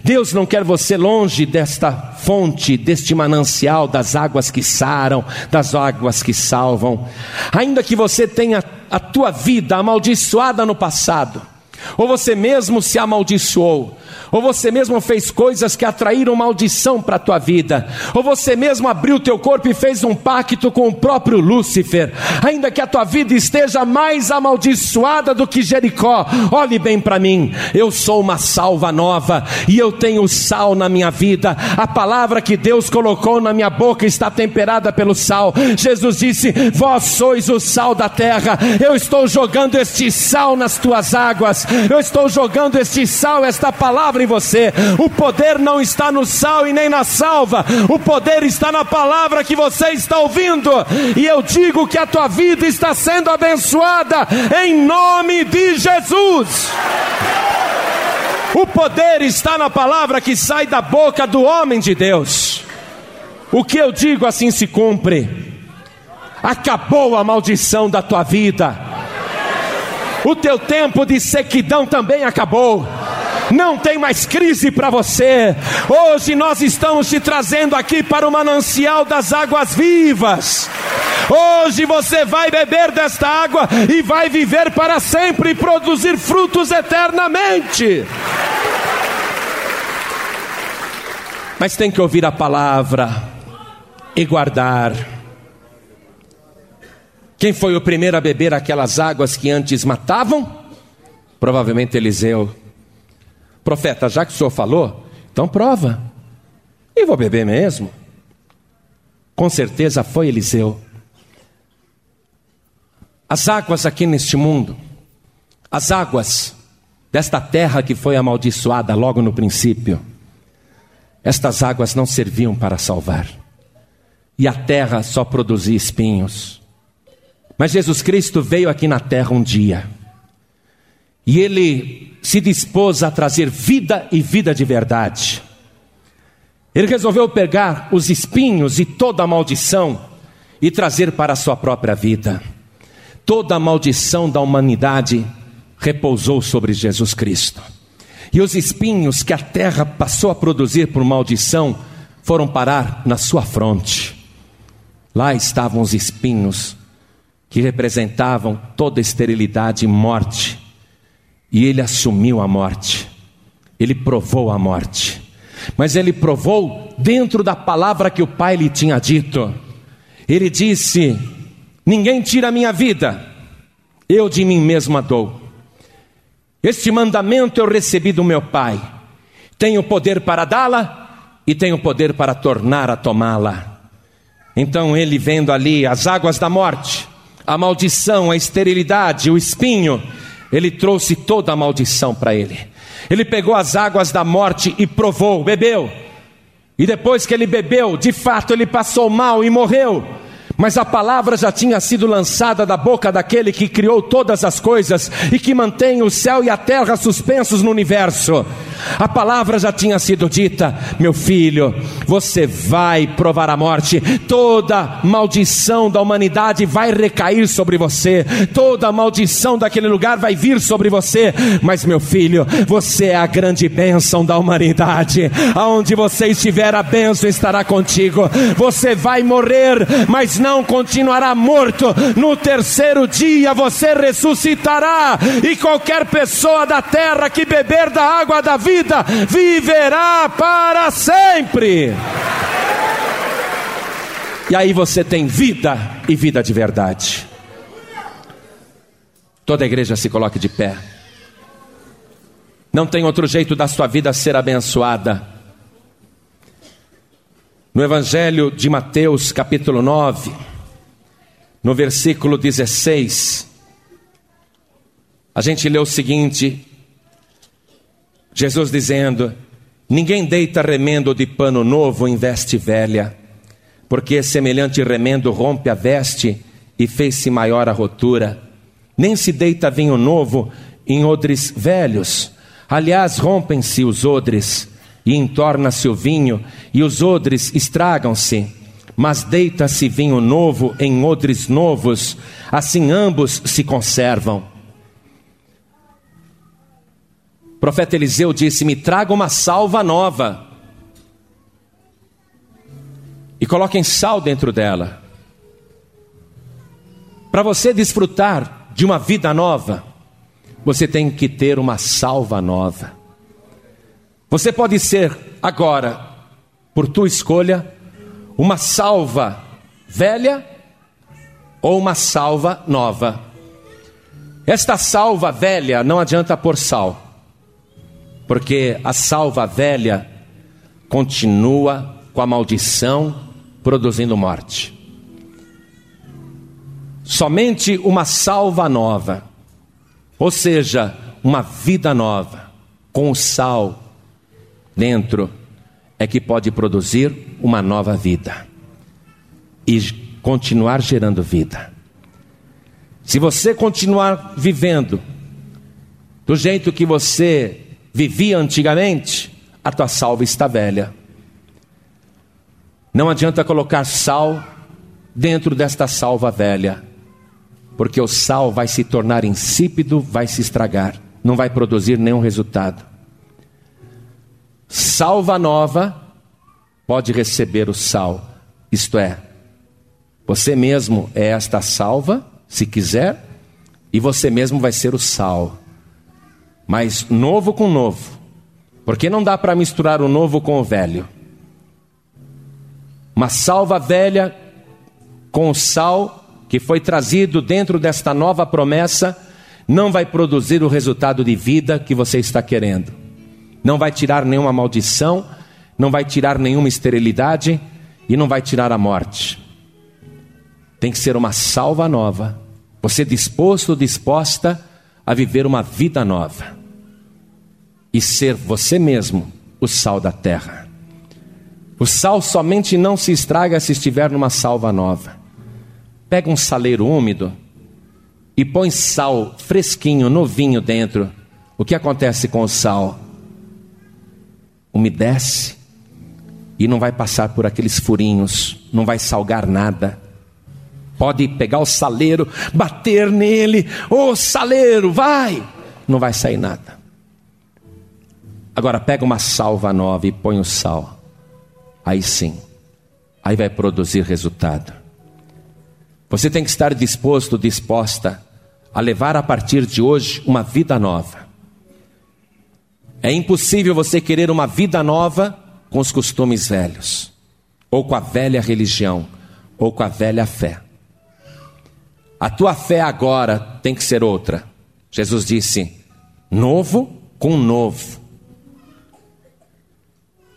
Deus não quer você longe desta fonte, deste manancial das águas que saram, das águas que salvam. Ainda que você tenha a tua vida amaldiçoada no passado, ou você mesmo se amaldiçoou, ou você mesmo fez coisas que atraíram maldição para a tua vida, ou você mesmo abriu teu corpo e fez um pacto com o próprio Lúcifer, ainda que a tua vida esteja mais amaldiçoada do que Jericó, olhe bem para mim, eu sou uma salva nova e eu tenho sal na minha vida, a palavra que Deus colocou na minha boca está temperada pelo sal. Jesus disse: Vós sois o sal da terra, eu estou jogando este sal nas tuas águas, eu estou jogando este sal, esta palavra em você. O poder não está no sal e nem na salva, o poder está na palavra que você está ouvindo. E eu digo que a tua vida está sendo abençoada em nome de Jesus. O poder está na palavra que sai da boca do homem de Deus. O que eu digo assim se cumpre. Acabou a maldição da tua vida. O teu tempo de sequidão também acabou não tem mais crise para você. Hoje nós estamos te trazendo aqui para o manancial das águas vivas. Hoje você vai beber desta água e vai viver para sempre e produzir frutos eternamente. Mas tem que ouvir a palavra e guardar. Quem foi o primeiro a beber aquelas águas que antes matavam? Provavelmente Eliseu. Profeta, já que o senhor falou, então prova. E vou beber mesmo. Com certeza foi Eliseu. As águas aqui neste mundo, as águas desta terra que foi amaldiçoada logo no princípio, estas águas não serviam para salvar. E a terra só produzia espinhos. Mas Jesus Cristo veio aqui na terra um dia e ele se dispôs a trazer vida e vida de verdade. Ele resolveu pegar os espinhos e toda a maldição e trazer para a sua própria vida. Toda a maldição da humanidade repousou sobre Jesus Cristo. E os espinhos que a terra passou a produzir por maldição foram parar na sua fronte. Lá estavam os espinhos que representavam toda esterilidade e morte e ele assumiu a morte, ele provou a morte, mas ele provou dentro da palavra que o Pai lhe tinha dito. Ele disse: Ninguém tira a minha vida, eu de mim mesmo a dou. Este mandamento eu recebi do meu Pai, tenho poder para dá-la e tenho poder para tornar a tomá-la. Então ele, vendo ali as águas da morte, a maldição, a esterilidade, o espinho, ele trouxe toda a maldição para ele. Ele pegou as águas da morte e provou, bebeu. E depois que ele bebeu, de fato ele passou mal e morreu. Mas a palavra já tinha sido lançada da boca daquele que criou todas as coisas e que mantém o céu e a terra suspensos no universo. A palavra já tinha sido dita: meu filho, você vai provar a morte, toda maldição da humanidade vai recair sobre você, toda maldição daquele lugar vai vir sobre você. Mas, meu filho, você é a grande bênção da humanidade, aonde você estiver, a bênção estará contigo. Você vai morrer, mas não continuará morto. No terceiro dia você ressuscitará, e qualquer pessoa da terra que beber da água da vida, vida viverá para sempre. E aí você tem vida e vida de verdade. Toda a igreja se coloque de pé. Não tem outro jeito da sua vida ser abençoada. No Evangelho de Mateus, capítulo 9, no versículo 16, a gente lê o seguinte: Jesus dizendo: Ninguém deita remendo de pano novo em veste velha, porque semelhante remendo rompe a veste e fez-se maior a rotura. Nem se deita vinho novo em odres velhos. Aliás, rompem-se os odres e entorna-se o vinho, e os odres estragam-se. Mas deita-se vinho novo em odres novos, assim ambos se conservam. O profeta Eliseu disse: Me traga uma salva nova. E coloquem sal dentro dela. Para você desfrutar de uma vida nova, você tem que ter uma salva nova. Você pode ser agora, por tua escolha, uma salva velha ou uma salva nova. Esta salva velha não adianta pôr sal porque a salva velha continua com a maldição produzindo morte. Somente uma salva nova, ou seja, uma vida nova, com o sal dentro, é que pode produzir uma nova vida e continuar gerando vida. Se você continuar vivendo do jeito que você vivia antigamente, a tua salva está velha. Não adianta colocar sal dentro desta salva velha, porque o sal vai se tornar insípido, vai se estragar, não vai produzir nenhum resultado. Salva nova pode receber o sal, isto é, você mesmo é esta salva, se quiser, e você mesmo vai ser o sal mas novo com novo, porque não dá para misturar o novo com o velho. Uma salva velha com o sal que foi trazido dentro desta nova promessa não vai produzir o resultado de vida que você está querendo. Não vai tirar nenhuma maldição, não vai tirar nenhuma esterilidade e não vai tirar a morte. Tem que ser uma salva nova. Você disposto, disposta a viver uma vida nova e ser você mesmo o sal da terra. O sal somente não se estraga se estiver numa salva nova. Pega um saleiro úmido e põe sal fresquinho, novinho dentro. O que acontece com o sal? Umedece e não vai passar por aqueles furinhos, não vai salgar nada. Pode pegar o saleiro, bater nele, ô oh, saleiro, vai! Não vai sair nada. Agora pega uma salva nova e põe o sal. Aí sim, aí vai produzir resultado. Você tem que estar disposto, disposta a levar a partir de hoje uma vida nova. É impossível você querer uma vida nova com os costumes velhos, ou com a velha religião, ou com a velha fé. A tua fé agora tem que ser outra. Jesus disse: novo com novo.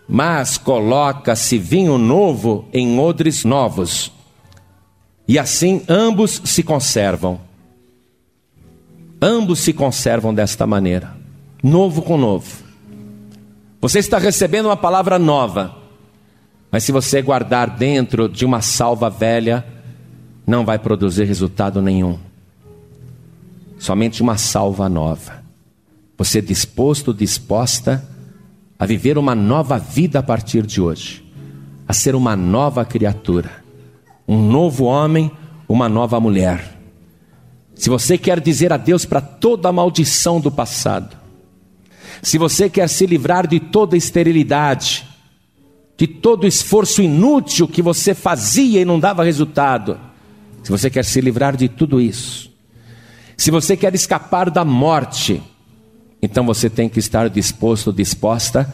Mas coloca-se vinho novo em odres novos, e assim ambos se conservam. Ambos se conservam desta maneira, novo com novo. Você está recebendo uma palavra nova, mas se você guardar dentro de uma salva velha, não vai produzir resultado nenhum. Somente uma salva nova. Você disposto, disposta a viver uma nova vida a partir de hoje, a ser uma nova criatura, um novo homem, uma nova mulher. Se você quer dizer adeus para toda a maldição do passado, se você quer se livrar de toda esterilidade, de todo esforço inútil que você fazia e não dava resultado, se você quer se livrar de tudo isso, se você quer escapar da morte, então você tem que estar disposto, disposta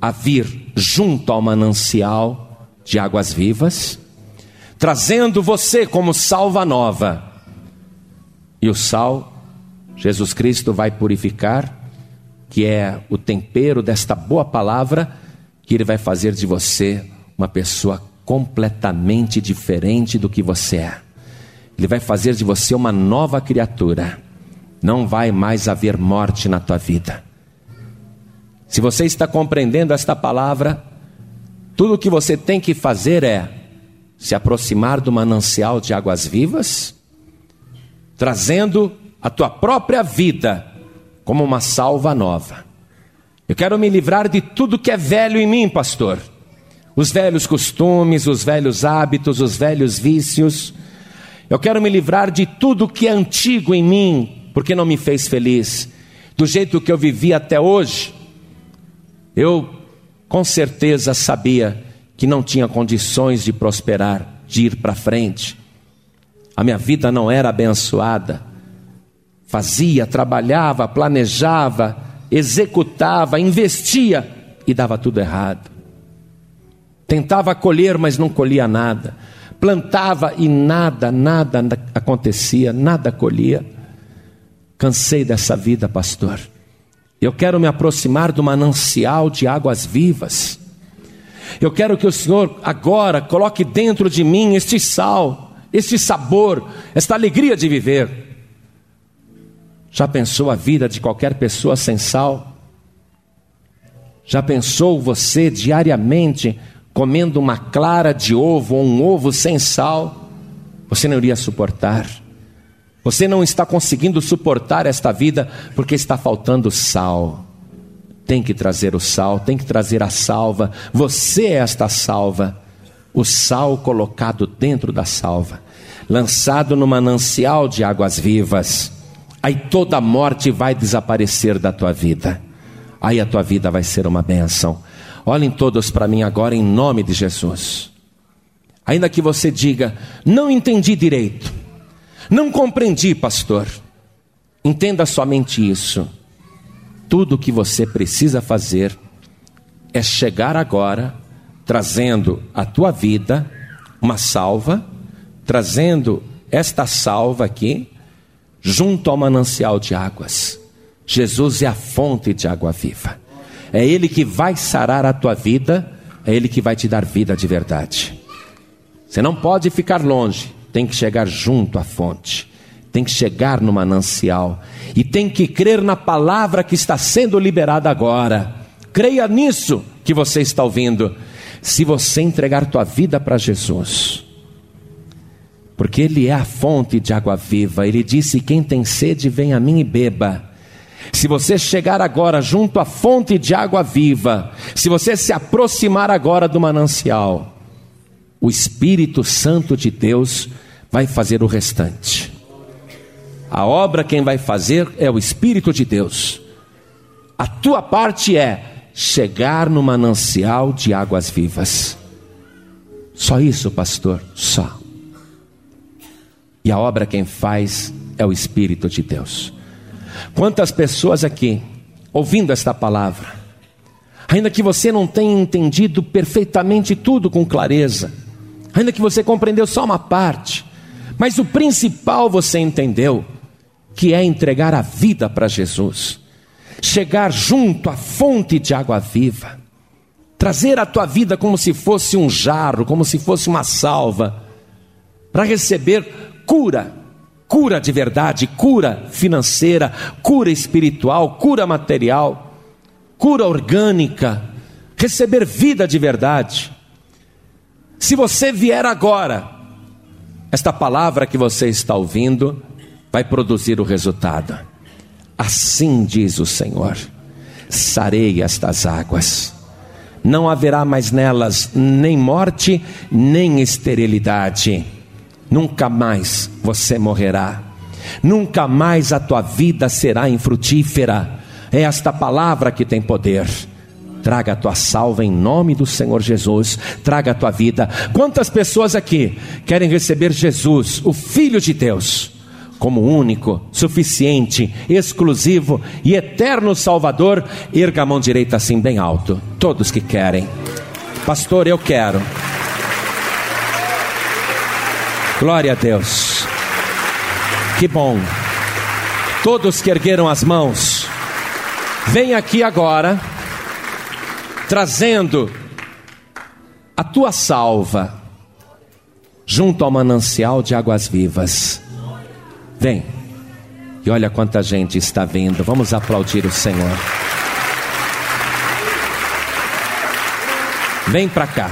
a vir junto ao manancial de águas vivas, trazendo você como salva nova. E o sal, Jesus Cristo vai purificar, que é o tempero desta boa palavra, que Ele vai fazer de você uma pessoa completamente diferente do que você é. Ele vai fazer de você uma nova criatura. Não vai mais haver morte na tua vida. Se você está compreendendo esta palavra, tudo o que você tem que fazer é se aproximar do manancial de águas vivas, trazendo a tua própria vida como uma salva nova. Eu quero me livrar de tudo que é velho em mim, pastor. Os velhos costumes, os velhos hábitos, os velhos vícios. Eu quero me livrar de tudo que é antigo em mim, porque não me fez feliz. Do jeito que eu vivi até hoje, eu com certeza sabia que não tinha condições de prosperar, de ir para frente. A minha vida não era abençoada. Fazia, trabalhava, planejava, executava, investia e dava tudo errado. Tentava colher, mas não colhia nada. Plantava e nada, nada acontecia, nada colhia. Cansei dessa vida, pastor. Eu quero me aproximar do manancial de águas vivas. Eu quero que o Senhor agora coloque dentro de mim este sal, este sabor, esta alegria de viver. Já pensou a vida de qualquer pessoa sem sal? Já pensou você diariamente comendo uma clara de ovo ou um ovo sem sal? Você não iria suportar. Você não está conseguindo suportar esta vida porque está faltando sal. Tem que trazer o sal, tem que trazer a salva. Você é esta salva. O sal colocado dentro da salva, lançado no manancial de águas vivas. Aí toda morte vai desaparecer da tua vida. Aí a tua vida vai ser uma bênção. Olhem todos para mim agora em nome de Jesus. Ainda que você diga, não entendi direito. Não compreendi, pastor. Entenda somente isso. Tudo o que você precisa fazer é chegar agora trazendo a tua vida uma salva, trazendo esta salva aqui junto ao manancial de águas. Jesus é a fonte de água viva. É ele que vai sarar a tua vida, é ele que vai te dar vida de verdade. Você não pode ficar longe tem que chegar junto à fonte, tem que chegar no manancial e tem que crer na palavra que está sendo liberada agora. Creia nisso que você está ouvindo. Se você entregar tua vida para Jesus, porque Ele é a fonte de água viva, Ele disse: Quem tem sede, vem a mim e beba. Se você chegar agora junto à fonte de água viva, se você se aproximar agora do manancial, o Espírito Santo de Deus vai fazer o restante. A obra quem vai fazer é o Espírito de Deus. A tua parte é chegar no manancial de águas vivas. Só isso, pastor, só. E a obra quem faz é o Espírito de Deus. Quantas pessoas aqui, ouvindo esta palavra, ainda que você não tenha entendido perfeitamente tudo com clareza, ainda que você compreendeu só uma parte, mas o principal você entendeu, que é entregar a vida para Jesus, chegar junto à fonte de água viva, trazer a tua vida como se fosse um jarro, como se fosse uma salva, para receber cura, cura de verdade, cura financeira, cura espiritual, cura material, cura orgânica, receber vida de verdade. Se você vier agora, esta palavra que você está ouvindo vai produzir o resultado. Assim diz o Senhor: sarei estas águas. Não haverá mais nelas nem morte, nem esterilidade. Nunca mais você morrerá. Nunca mais a tua vida será infrutífera. É esta palavra que tem poder. Traga a tua salva em nome do Senhor Jesus. Traga a tua vida. Quantas pessoas aqui querem receber Jesus, o Filho de Deus, como único, suficiente, exclusivo e eterno Salvador? Erga a mão direita assim bem alto. Todos que querem. Pastor, eu quero. Glória a Deus. Que bom. Todos que ergueram as mãos, vem aqui agora, trazendo a tua salva, junto ao manancial de águas vivas. Vem. E olha quanta gente está vindo. Vamos aplaudir o Senhor. Vem para cá.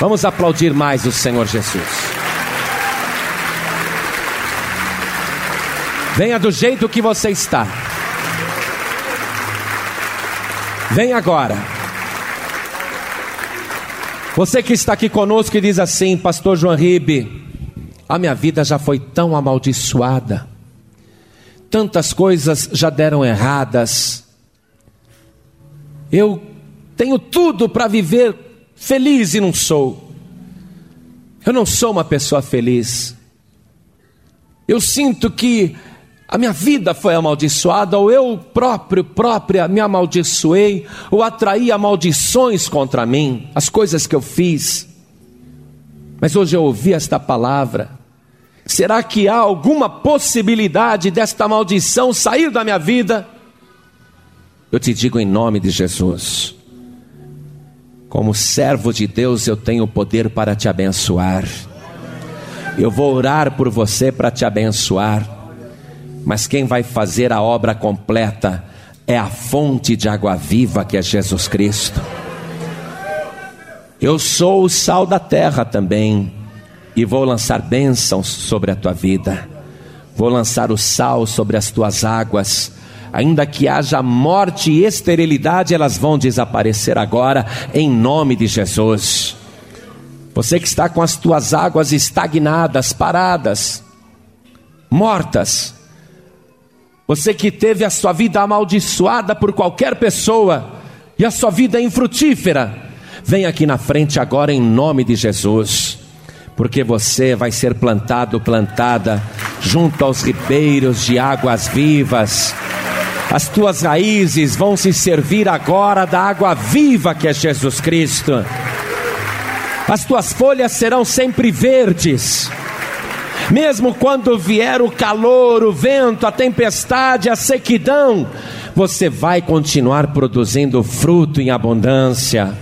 Vamos aplaudir mais o Senhor Jesus. Venha do jeito que você está. Vem agora. Você que está aqui conosco e diz assim, Pastor João Ribe, a minha vida já foi tão amaldiçoada, tantas coisas já deram erradas, eu tenho tudo para viver feliz e não sou. Eu não sou uma pessoa feliz. Eu sinto que a minha vida foi amaldiçoada, ou eu próprio, própria, me amaldiçoei, ou atraí maldições contra mim, as coisas que eu fiz. Mas hoje eu ouvi esta palavra. Será que há alguma possibilidade desta maldição sair da minha vida? Eu te digo em nome de Jesus como servo de Deus, eu tenho poder para te abençoar. Eu vou orar por você para te abençoar. Mas quem vai fazer a obra completa é a fonte de água viva que é Jesus Cristo. Eu sou o sal da terra também, e vou lançar bênçãos sobre a tua vida. Vou lançar o sal sobre as tuas águas ainda que haja morte e esterilidade, elas vão desaparecer agora, em nome de Jesus. Você que está com as tuas águas estagnadas, paradas, mortas, você que teve a sua vida amaldiçoada por qualquer pessoa e a sua vida infrutífera, vem aqui na frente agora em nome de Jesus, porque você vai ser plantado, plantada junto aos ribeiros de águas vivas as tuas raízes vão se servir agora da água viva que é Jesus Cristo. As tuas folhas serão sempre verdes. Mesmo quando vier o calor, o vento, a tempestade, a sequidão, você vai continuar produzindo fruto em abundância.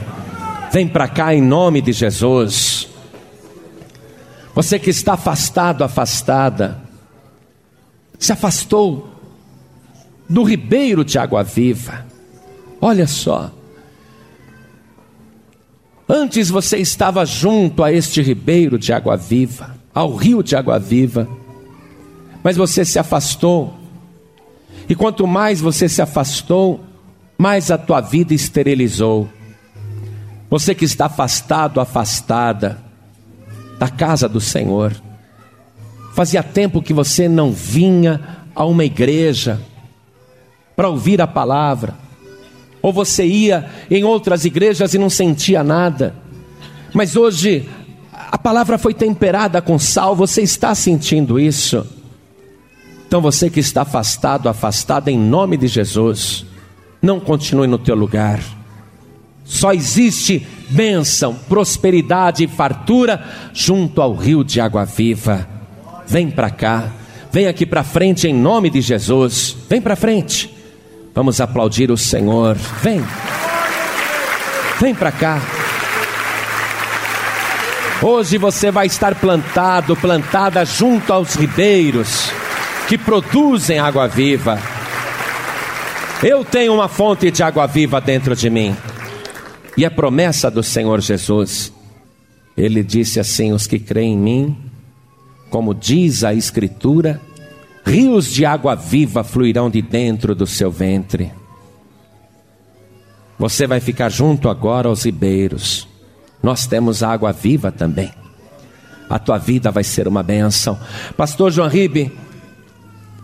Vem para cá em nome de Jesus. Você que está afastado, afastada, se afastou do ribeiro de água viva. Olha só. Antes você estava junto a este ribeiro de água viva, ao rio de água viva, mas você se afastou. E quanto mais você se afastou, mais a tua vida esterilizou. Você que está afastado, afastada da casa do Senhor, fazia tempo que você não vinha a uma igreja, para ouvir a palavra, ou você ia em outras igrejas e não sentia nada, mas hoje a palavra foi temperada com sal, você está sentindo isso? Então você que está afastado, afastada em nome de Jesus, não continue no teu lugar. Só existe bênção, prosperidade e fartura junto ao rio de água viva. Vem para cá, vem aqui para frente em nome de Jesus. Vem para frente. Vamos aplaudir o Senhor. Vem. Vem para cá. Hoje você vai estar plantado, plantada junto aos ribeiros que produzem água viva. Eu tenho uma fonte de água viva dentro de mim. E a promessa do Senhor Jesus, ele disse assim: os que creem em mim, como diz a Escritura, rios de água viva fluirão de dentro do seu ventre. Você vai ficar junto agora aos ribeiros. Nós temos água viva também. A tua vida vai ser uma benção. Pastor João Ribe,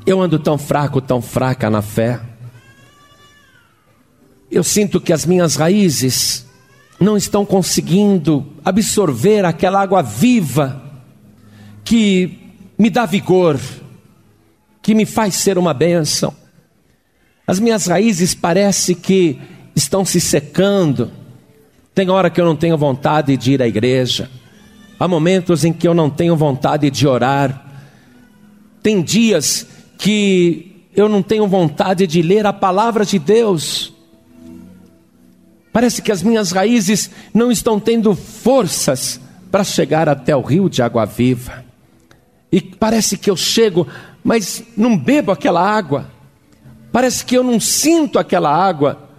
eu ando tão fraco, tão fraca na fé. Eu sinto que as minhas raízes não estão conseguindo absorver aquela água viva que me dá vigor, que me faz ser uma bênção. As minhas raízes parece que estão se secando. Tem hora que eu não tenho vontade de ir à igreja. Há momentos em que eu não tenho vontade de orar. Tem dias que eu não tenho vontade de ler a palavra de Deus. Parece que as minhas raízes não estão tendo forças para chegar até o rio de água viva. E parece que eu chego, mas não bebo aquela água. Parece que eu não sinto aquela água.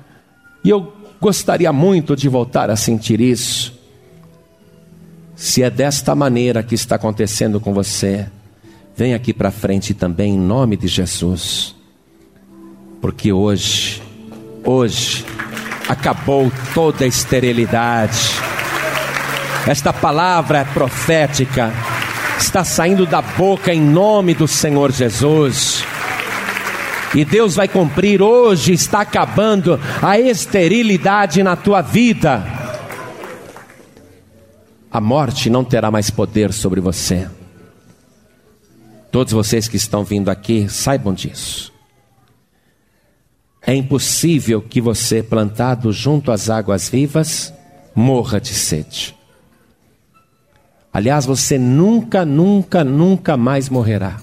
E eu gostaria muito de voltar a sentir isso. Se é desta maneira que está acontecendo com você, vem aqui para frente também em nome de Jesus. Porque hoje, hoje, acabou toda a esterilidade. Esta palavra é profética, está saindo da boca em nome do Senhor Jesus. E Deus vai cumprir hoje, está acabando a esterilidade na tua vida a morte não terá mais poder sobre você. Todos vocês que estão vindo aqui, saibam disso. É impossível que você, plantado junto às águas vivas, morra de sede. Aliás, você nunca, nunca, nunca mais morrerá.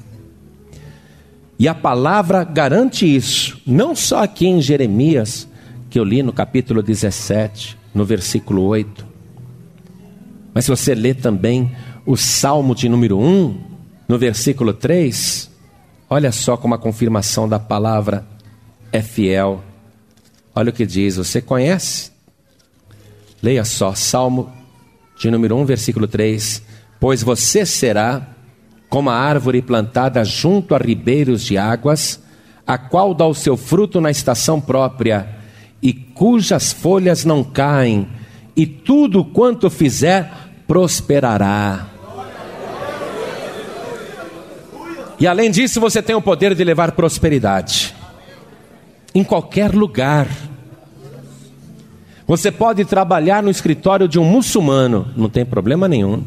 E a palavra garante isso, não só aqui em Jeremias, que eu li no capítulo 17, no versículo 8, mas se você ler também o Salmo de número 1, no versículo 3, olha só como a confirmação da palavra é fiel. Olha o que diz, você conhece? Leia só, Salmo de número 1, versículo 3: Pois você será como a árvore plantada junto a ribeiros de águas, a qual dá o seu fruto na estação própria, e cujas folhas não caem, e tudo quanto fizer prosperará. E além disso, você tem o poder de levar prosperidade em qualquer lugar. Você pode trabalhar no escritório de um muçulmano, não tem problema nenhum.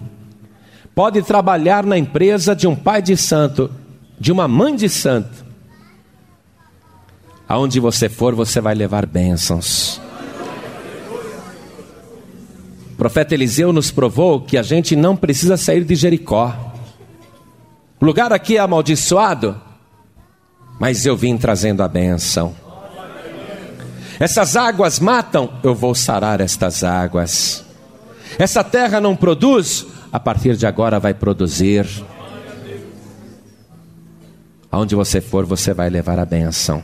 Pode trabalhar na empresa de um pai de santo, de uma mãe de santo. Aonde você for, você vai levar bênçãos. O profeta Eliseu nos provou que a gente não precisa sair de Jericó. O lugar aqui é amaldiçoado, mas eu vim trazendo a benção. Essas águas matam, eu vou sarar estas águas. Essa terra não produz, a partir de agora vai produzir. Aonde você for, você vai levar a benção.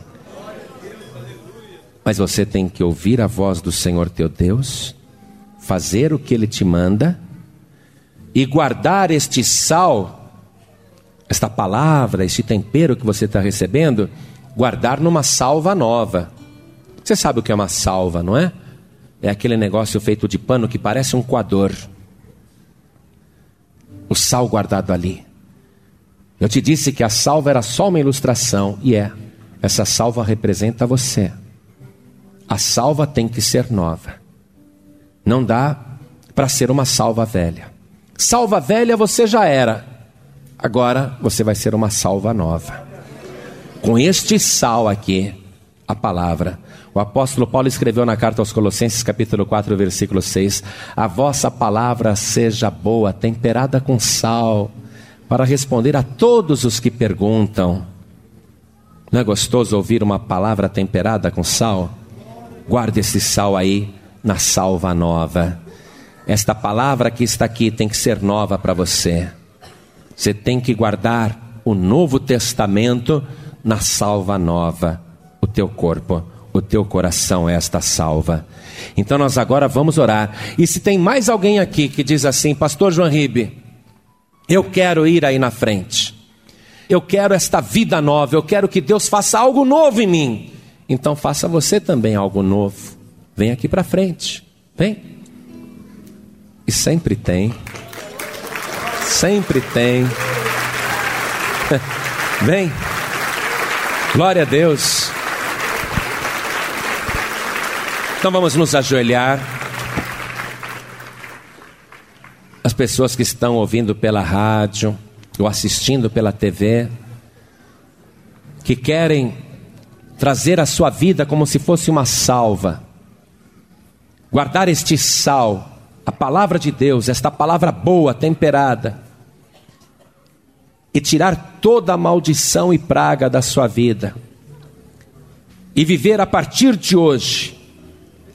Mas você tem que ouvir a voz do Senhor teu Deus fazer o que ele te manda e guardar este sal, esta palavra, este tempero que você está recebendo, guardar numa salva nova. Você sabe o que é uma salva, não é? É aquele negócio feito de pano que parece um coador. O sal guardado ali. Eu te disse que a salva era só uma ilustração, e é. Essa salva representa você. A salva tem que ser nova. Não dá para ser uma salva velha. Salva velha você já era. Agora você vai ser uma salva nova. Com este sal aqui, a palavra. O apóstolo Paulo escreveu na carta aos Colossenses, capítulo 4, versículo 6: A vossa palavra seja boa, temperada com sal, para responder a todos os que perguntam. Não é gostoso ouvir uma palavra temperada com sal? Guarde esse sal aí na salva nova. Esta palavra que está aqui tem que ser nova para você. Você tem que guardar o Novo Testamento na salva nova. O teu corpo, o teu coração é esta salva. Então nós agora vamos orar. E se tem mais alguém aqui que diz assim, Pastor João Ribe, eu quero ir aí na frente. Eu quero esta vida nova, eu quero que Deus faça algo novo em mim. Então faça você também algo novo. Vem aqui para frente. Vem. E sempre tem. Sempre tem. Vem. Glória a Deus. Então vamos nos ajoelhar. As pessoas que estão ouvindo pela rádio ou assistindo pela TV, que querem trazer a sua vida como se fosse uma salva guardar este sal a palavra de Deus, esta palavra boa, temperada, e tirar toda a maldição e praga da sua vida, e viver a partir de hoje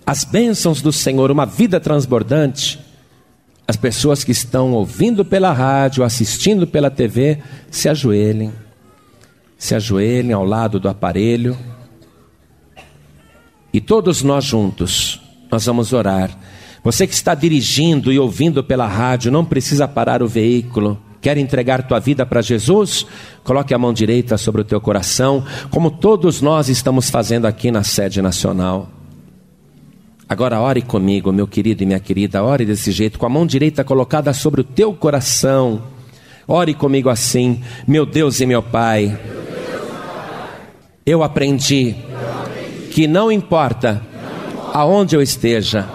as bênçãos do Senhor, uma vida transbordante, as pessoas que estão ouvindo pela rádio, assistindo pela TV, se ajoelhem, se ajoelhem ao lado do aparelho, e todos nós juntos, nós vamos orar. Você que está dirigindo e ouvindo pela rádio, não precisa parar o veículo. Quer entregar tua vida para Jesus? Coloque a mão direita sobre o teu coração, como todos nós estamos fazendo aqui na sede nacional. Agora ore comigo, meu querido e minha querida, ore desse jeito, com a mão direita colocada sobre o teu coração. Ore comigo assim, meu Deus e meu Pai. Eu aprendi que não importa aonde eu esteja,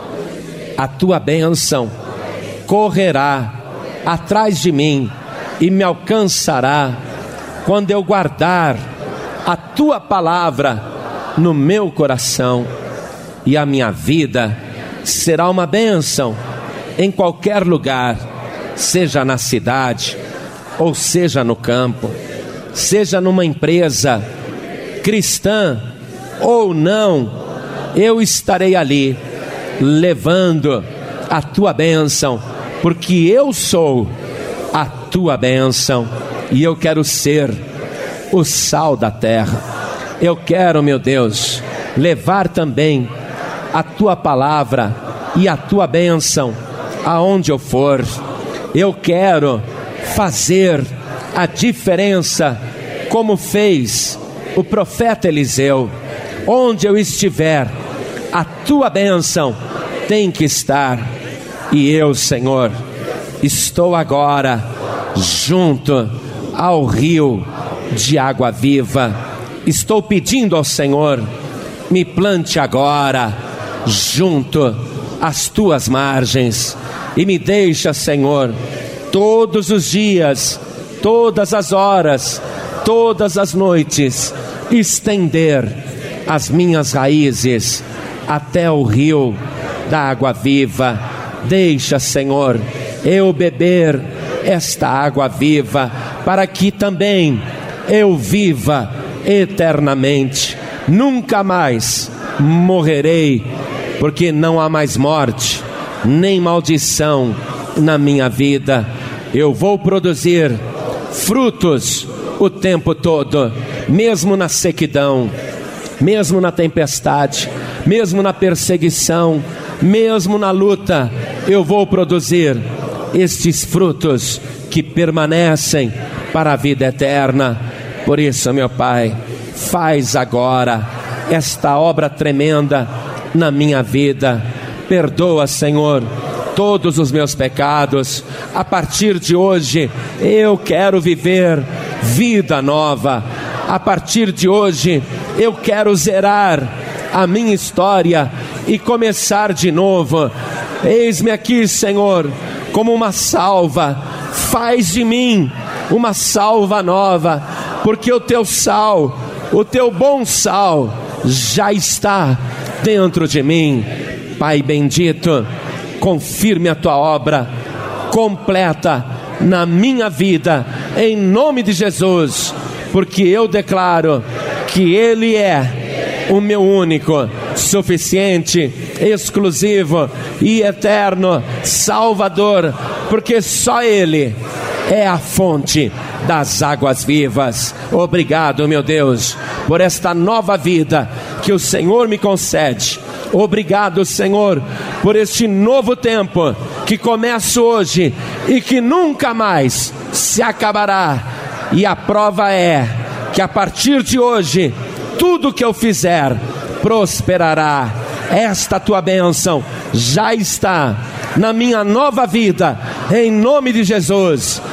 a tua bênção correrá atrás de mim e me alcançará quando eu guardar a tua palavra no meu coração, e a minha vida será uma bênção em qualquer lugar, seja na cidade, ou seja no campo, seja numa empresa cristã ou não, eu estarei ali levando a tua bênção, porque eu sou a tua bênção e eu quero ser o sal da terra. Eu quero, meu Deus, levar também a tua palavra e a tua bênção aonde eu for. Eu quero fazer a diferença, como fez o profeta Eliseu. Onde eu estiver, a tua bênção tem que estar. E eu, Senhor, estou agora junto ao rio de água viva. Estou pedindo ao Senhor, me plante agora junto às tuas margens e me deixa, Senhor, todos os dias, todas as horas, todas as noites, estender as minhas raízes até o rio da água viva. Deixa, Senhor, eu beber esta água viva, para que também eu viva eternamente. Nunca mais morrerei, porque não há mais morte, nem maldição na minha vida. Eu vou produzir frutos o tempo todo, mesmo na sequidão, mesmo na tempestade, mesmo na perseguição, mesmo na luta, eu vou produzir estes frutos que permanecem para a vida eterna. Por isso, meu Pai, faz agora esta obra tremenda na minha vida. Perdoa, Senhor, todos os meus pecados. A partir de hoje, eu quero viver vida nova. A partir de hoje, eu quero zerar a minha história e começar de novo. Eis-me aqui, Senhor como uma salva. Faz de mim uma salva nova, porque o teu sal, o teu bom sal, já está dentro de mim. Pai bendito, confirme a tua obra completa na minha vida, em nome de Jesus, porque eu declaro que Ele é o meu único suficiente, exclusivo e eterno Salvador, porque só Ele é a fonte das águas vivas. Obrigado, meu Deus, por esta nova vida que o Senhor me concede. Obrigado, Senhor, por este novo tempo que começa hoje e que nunca mais se acabará. E a prova é que a partir de hoje, tudo que eu fizer prosperará. Esta tua bênção já está na minha nova vida, em nome de Jesus.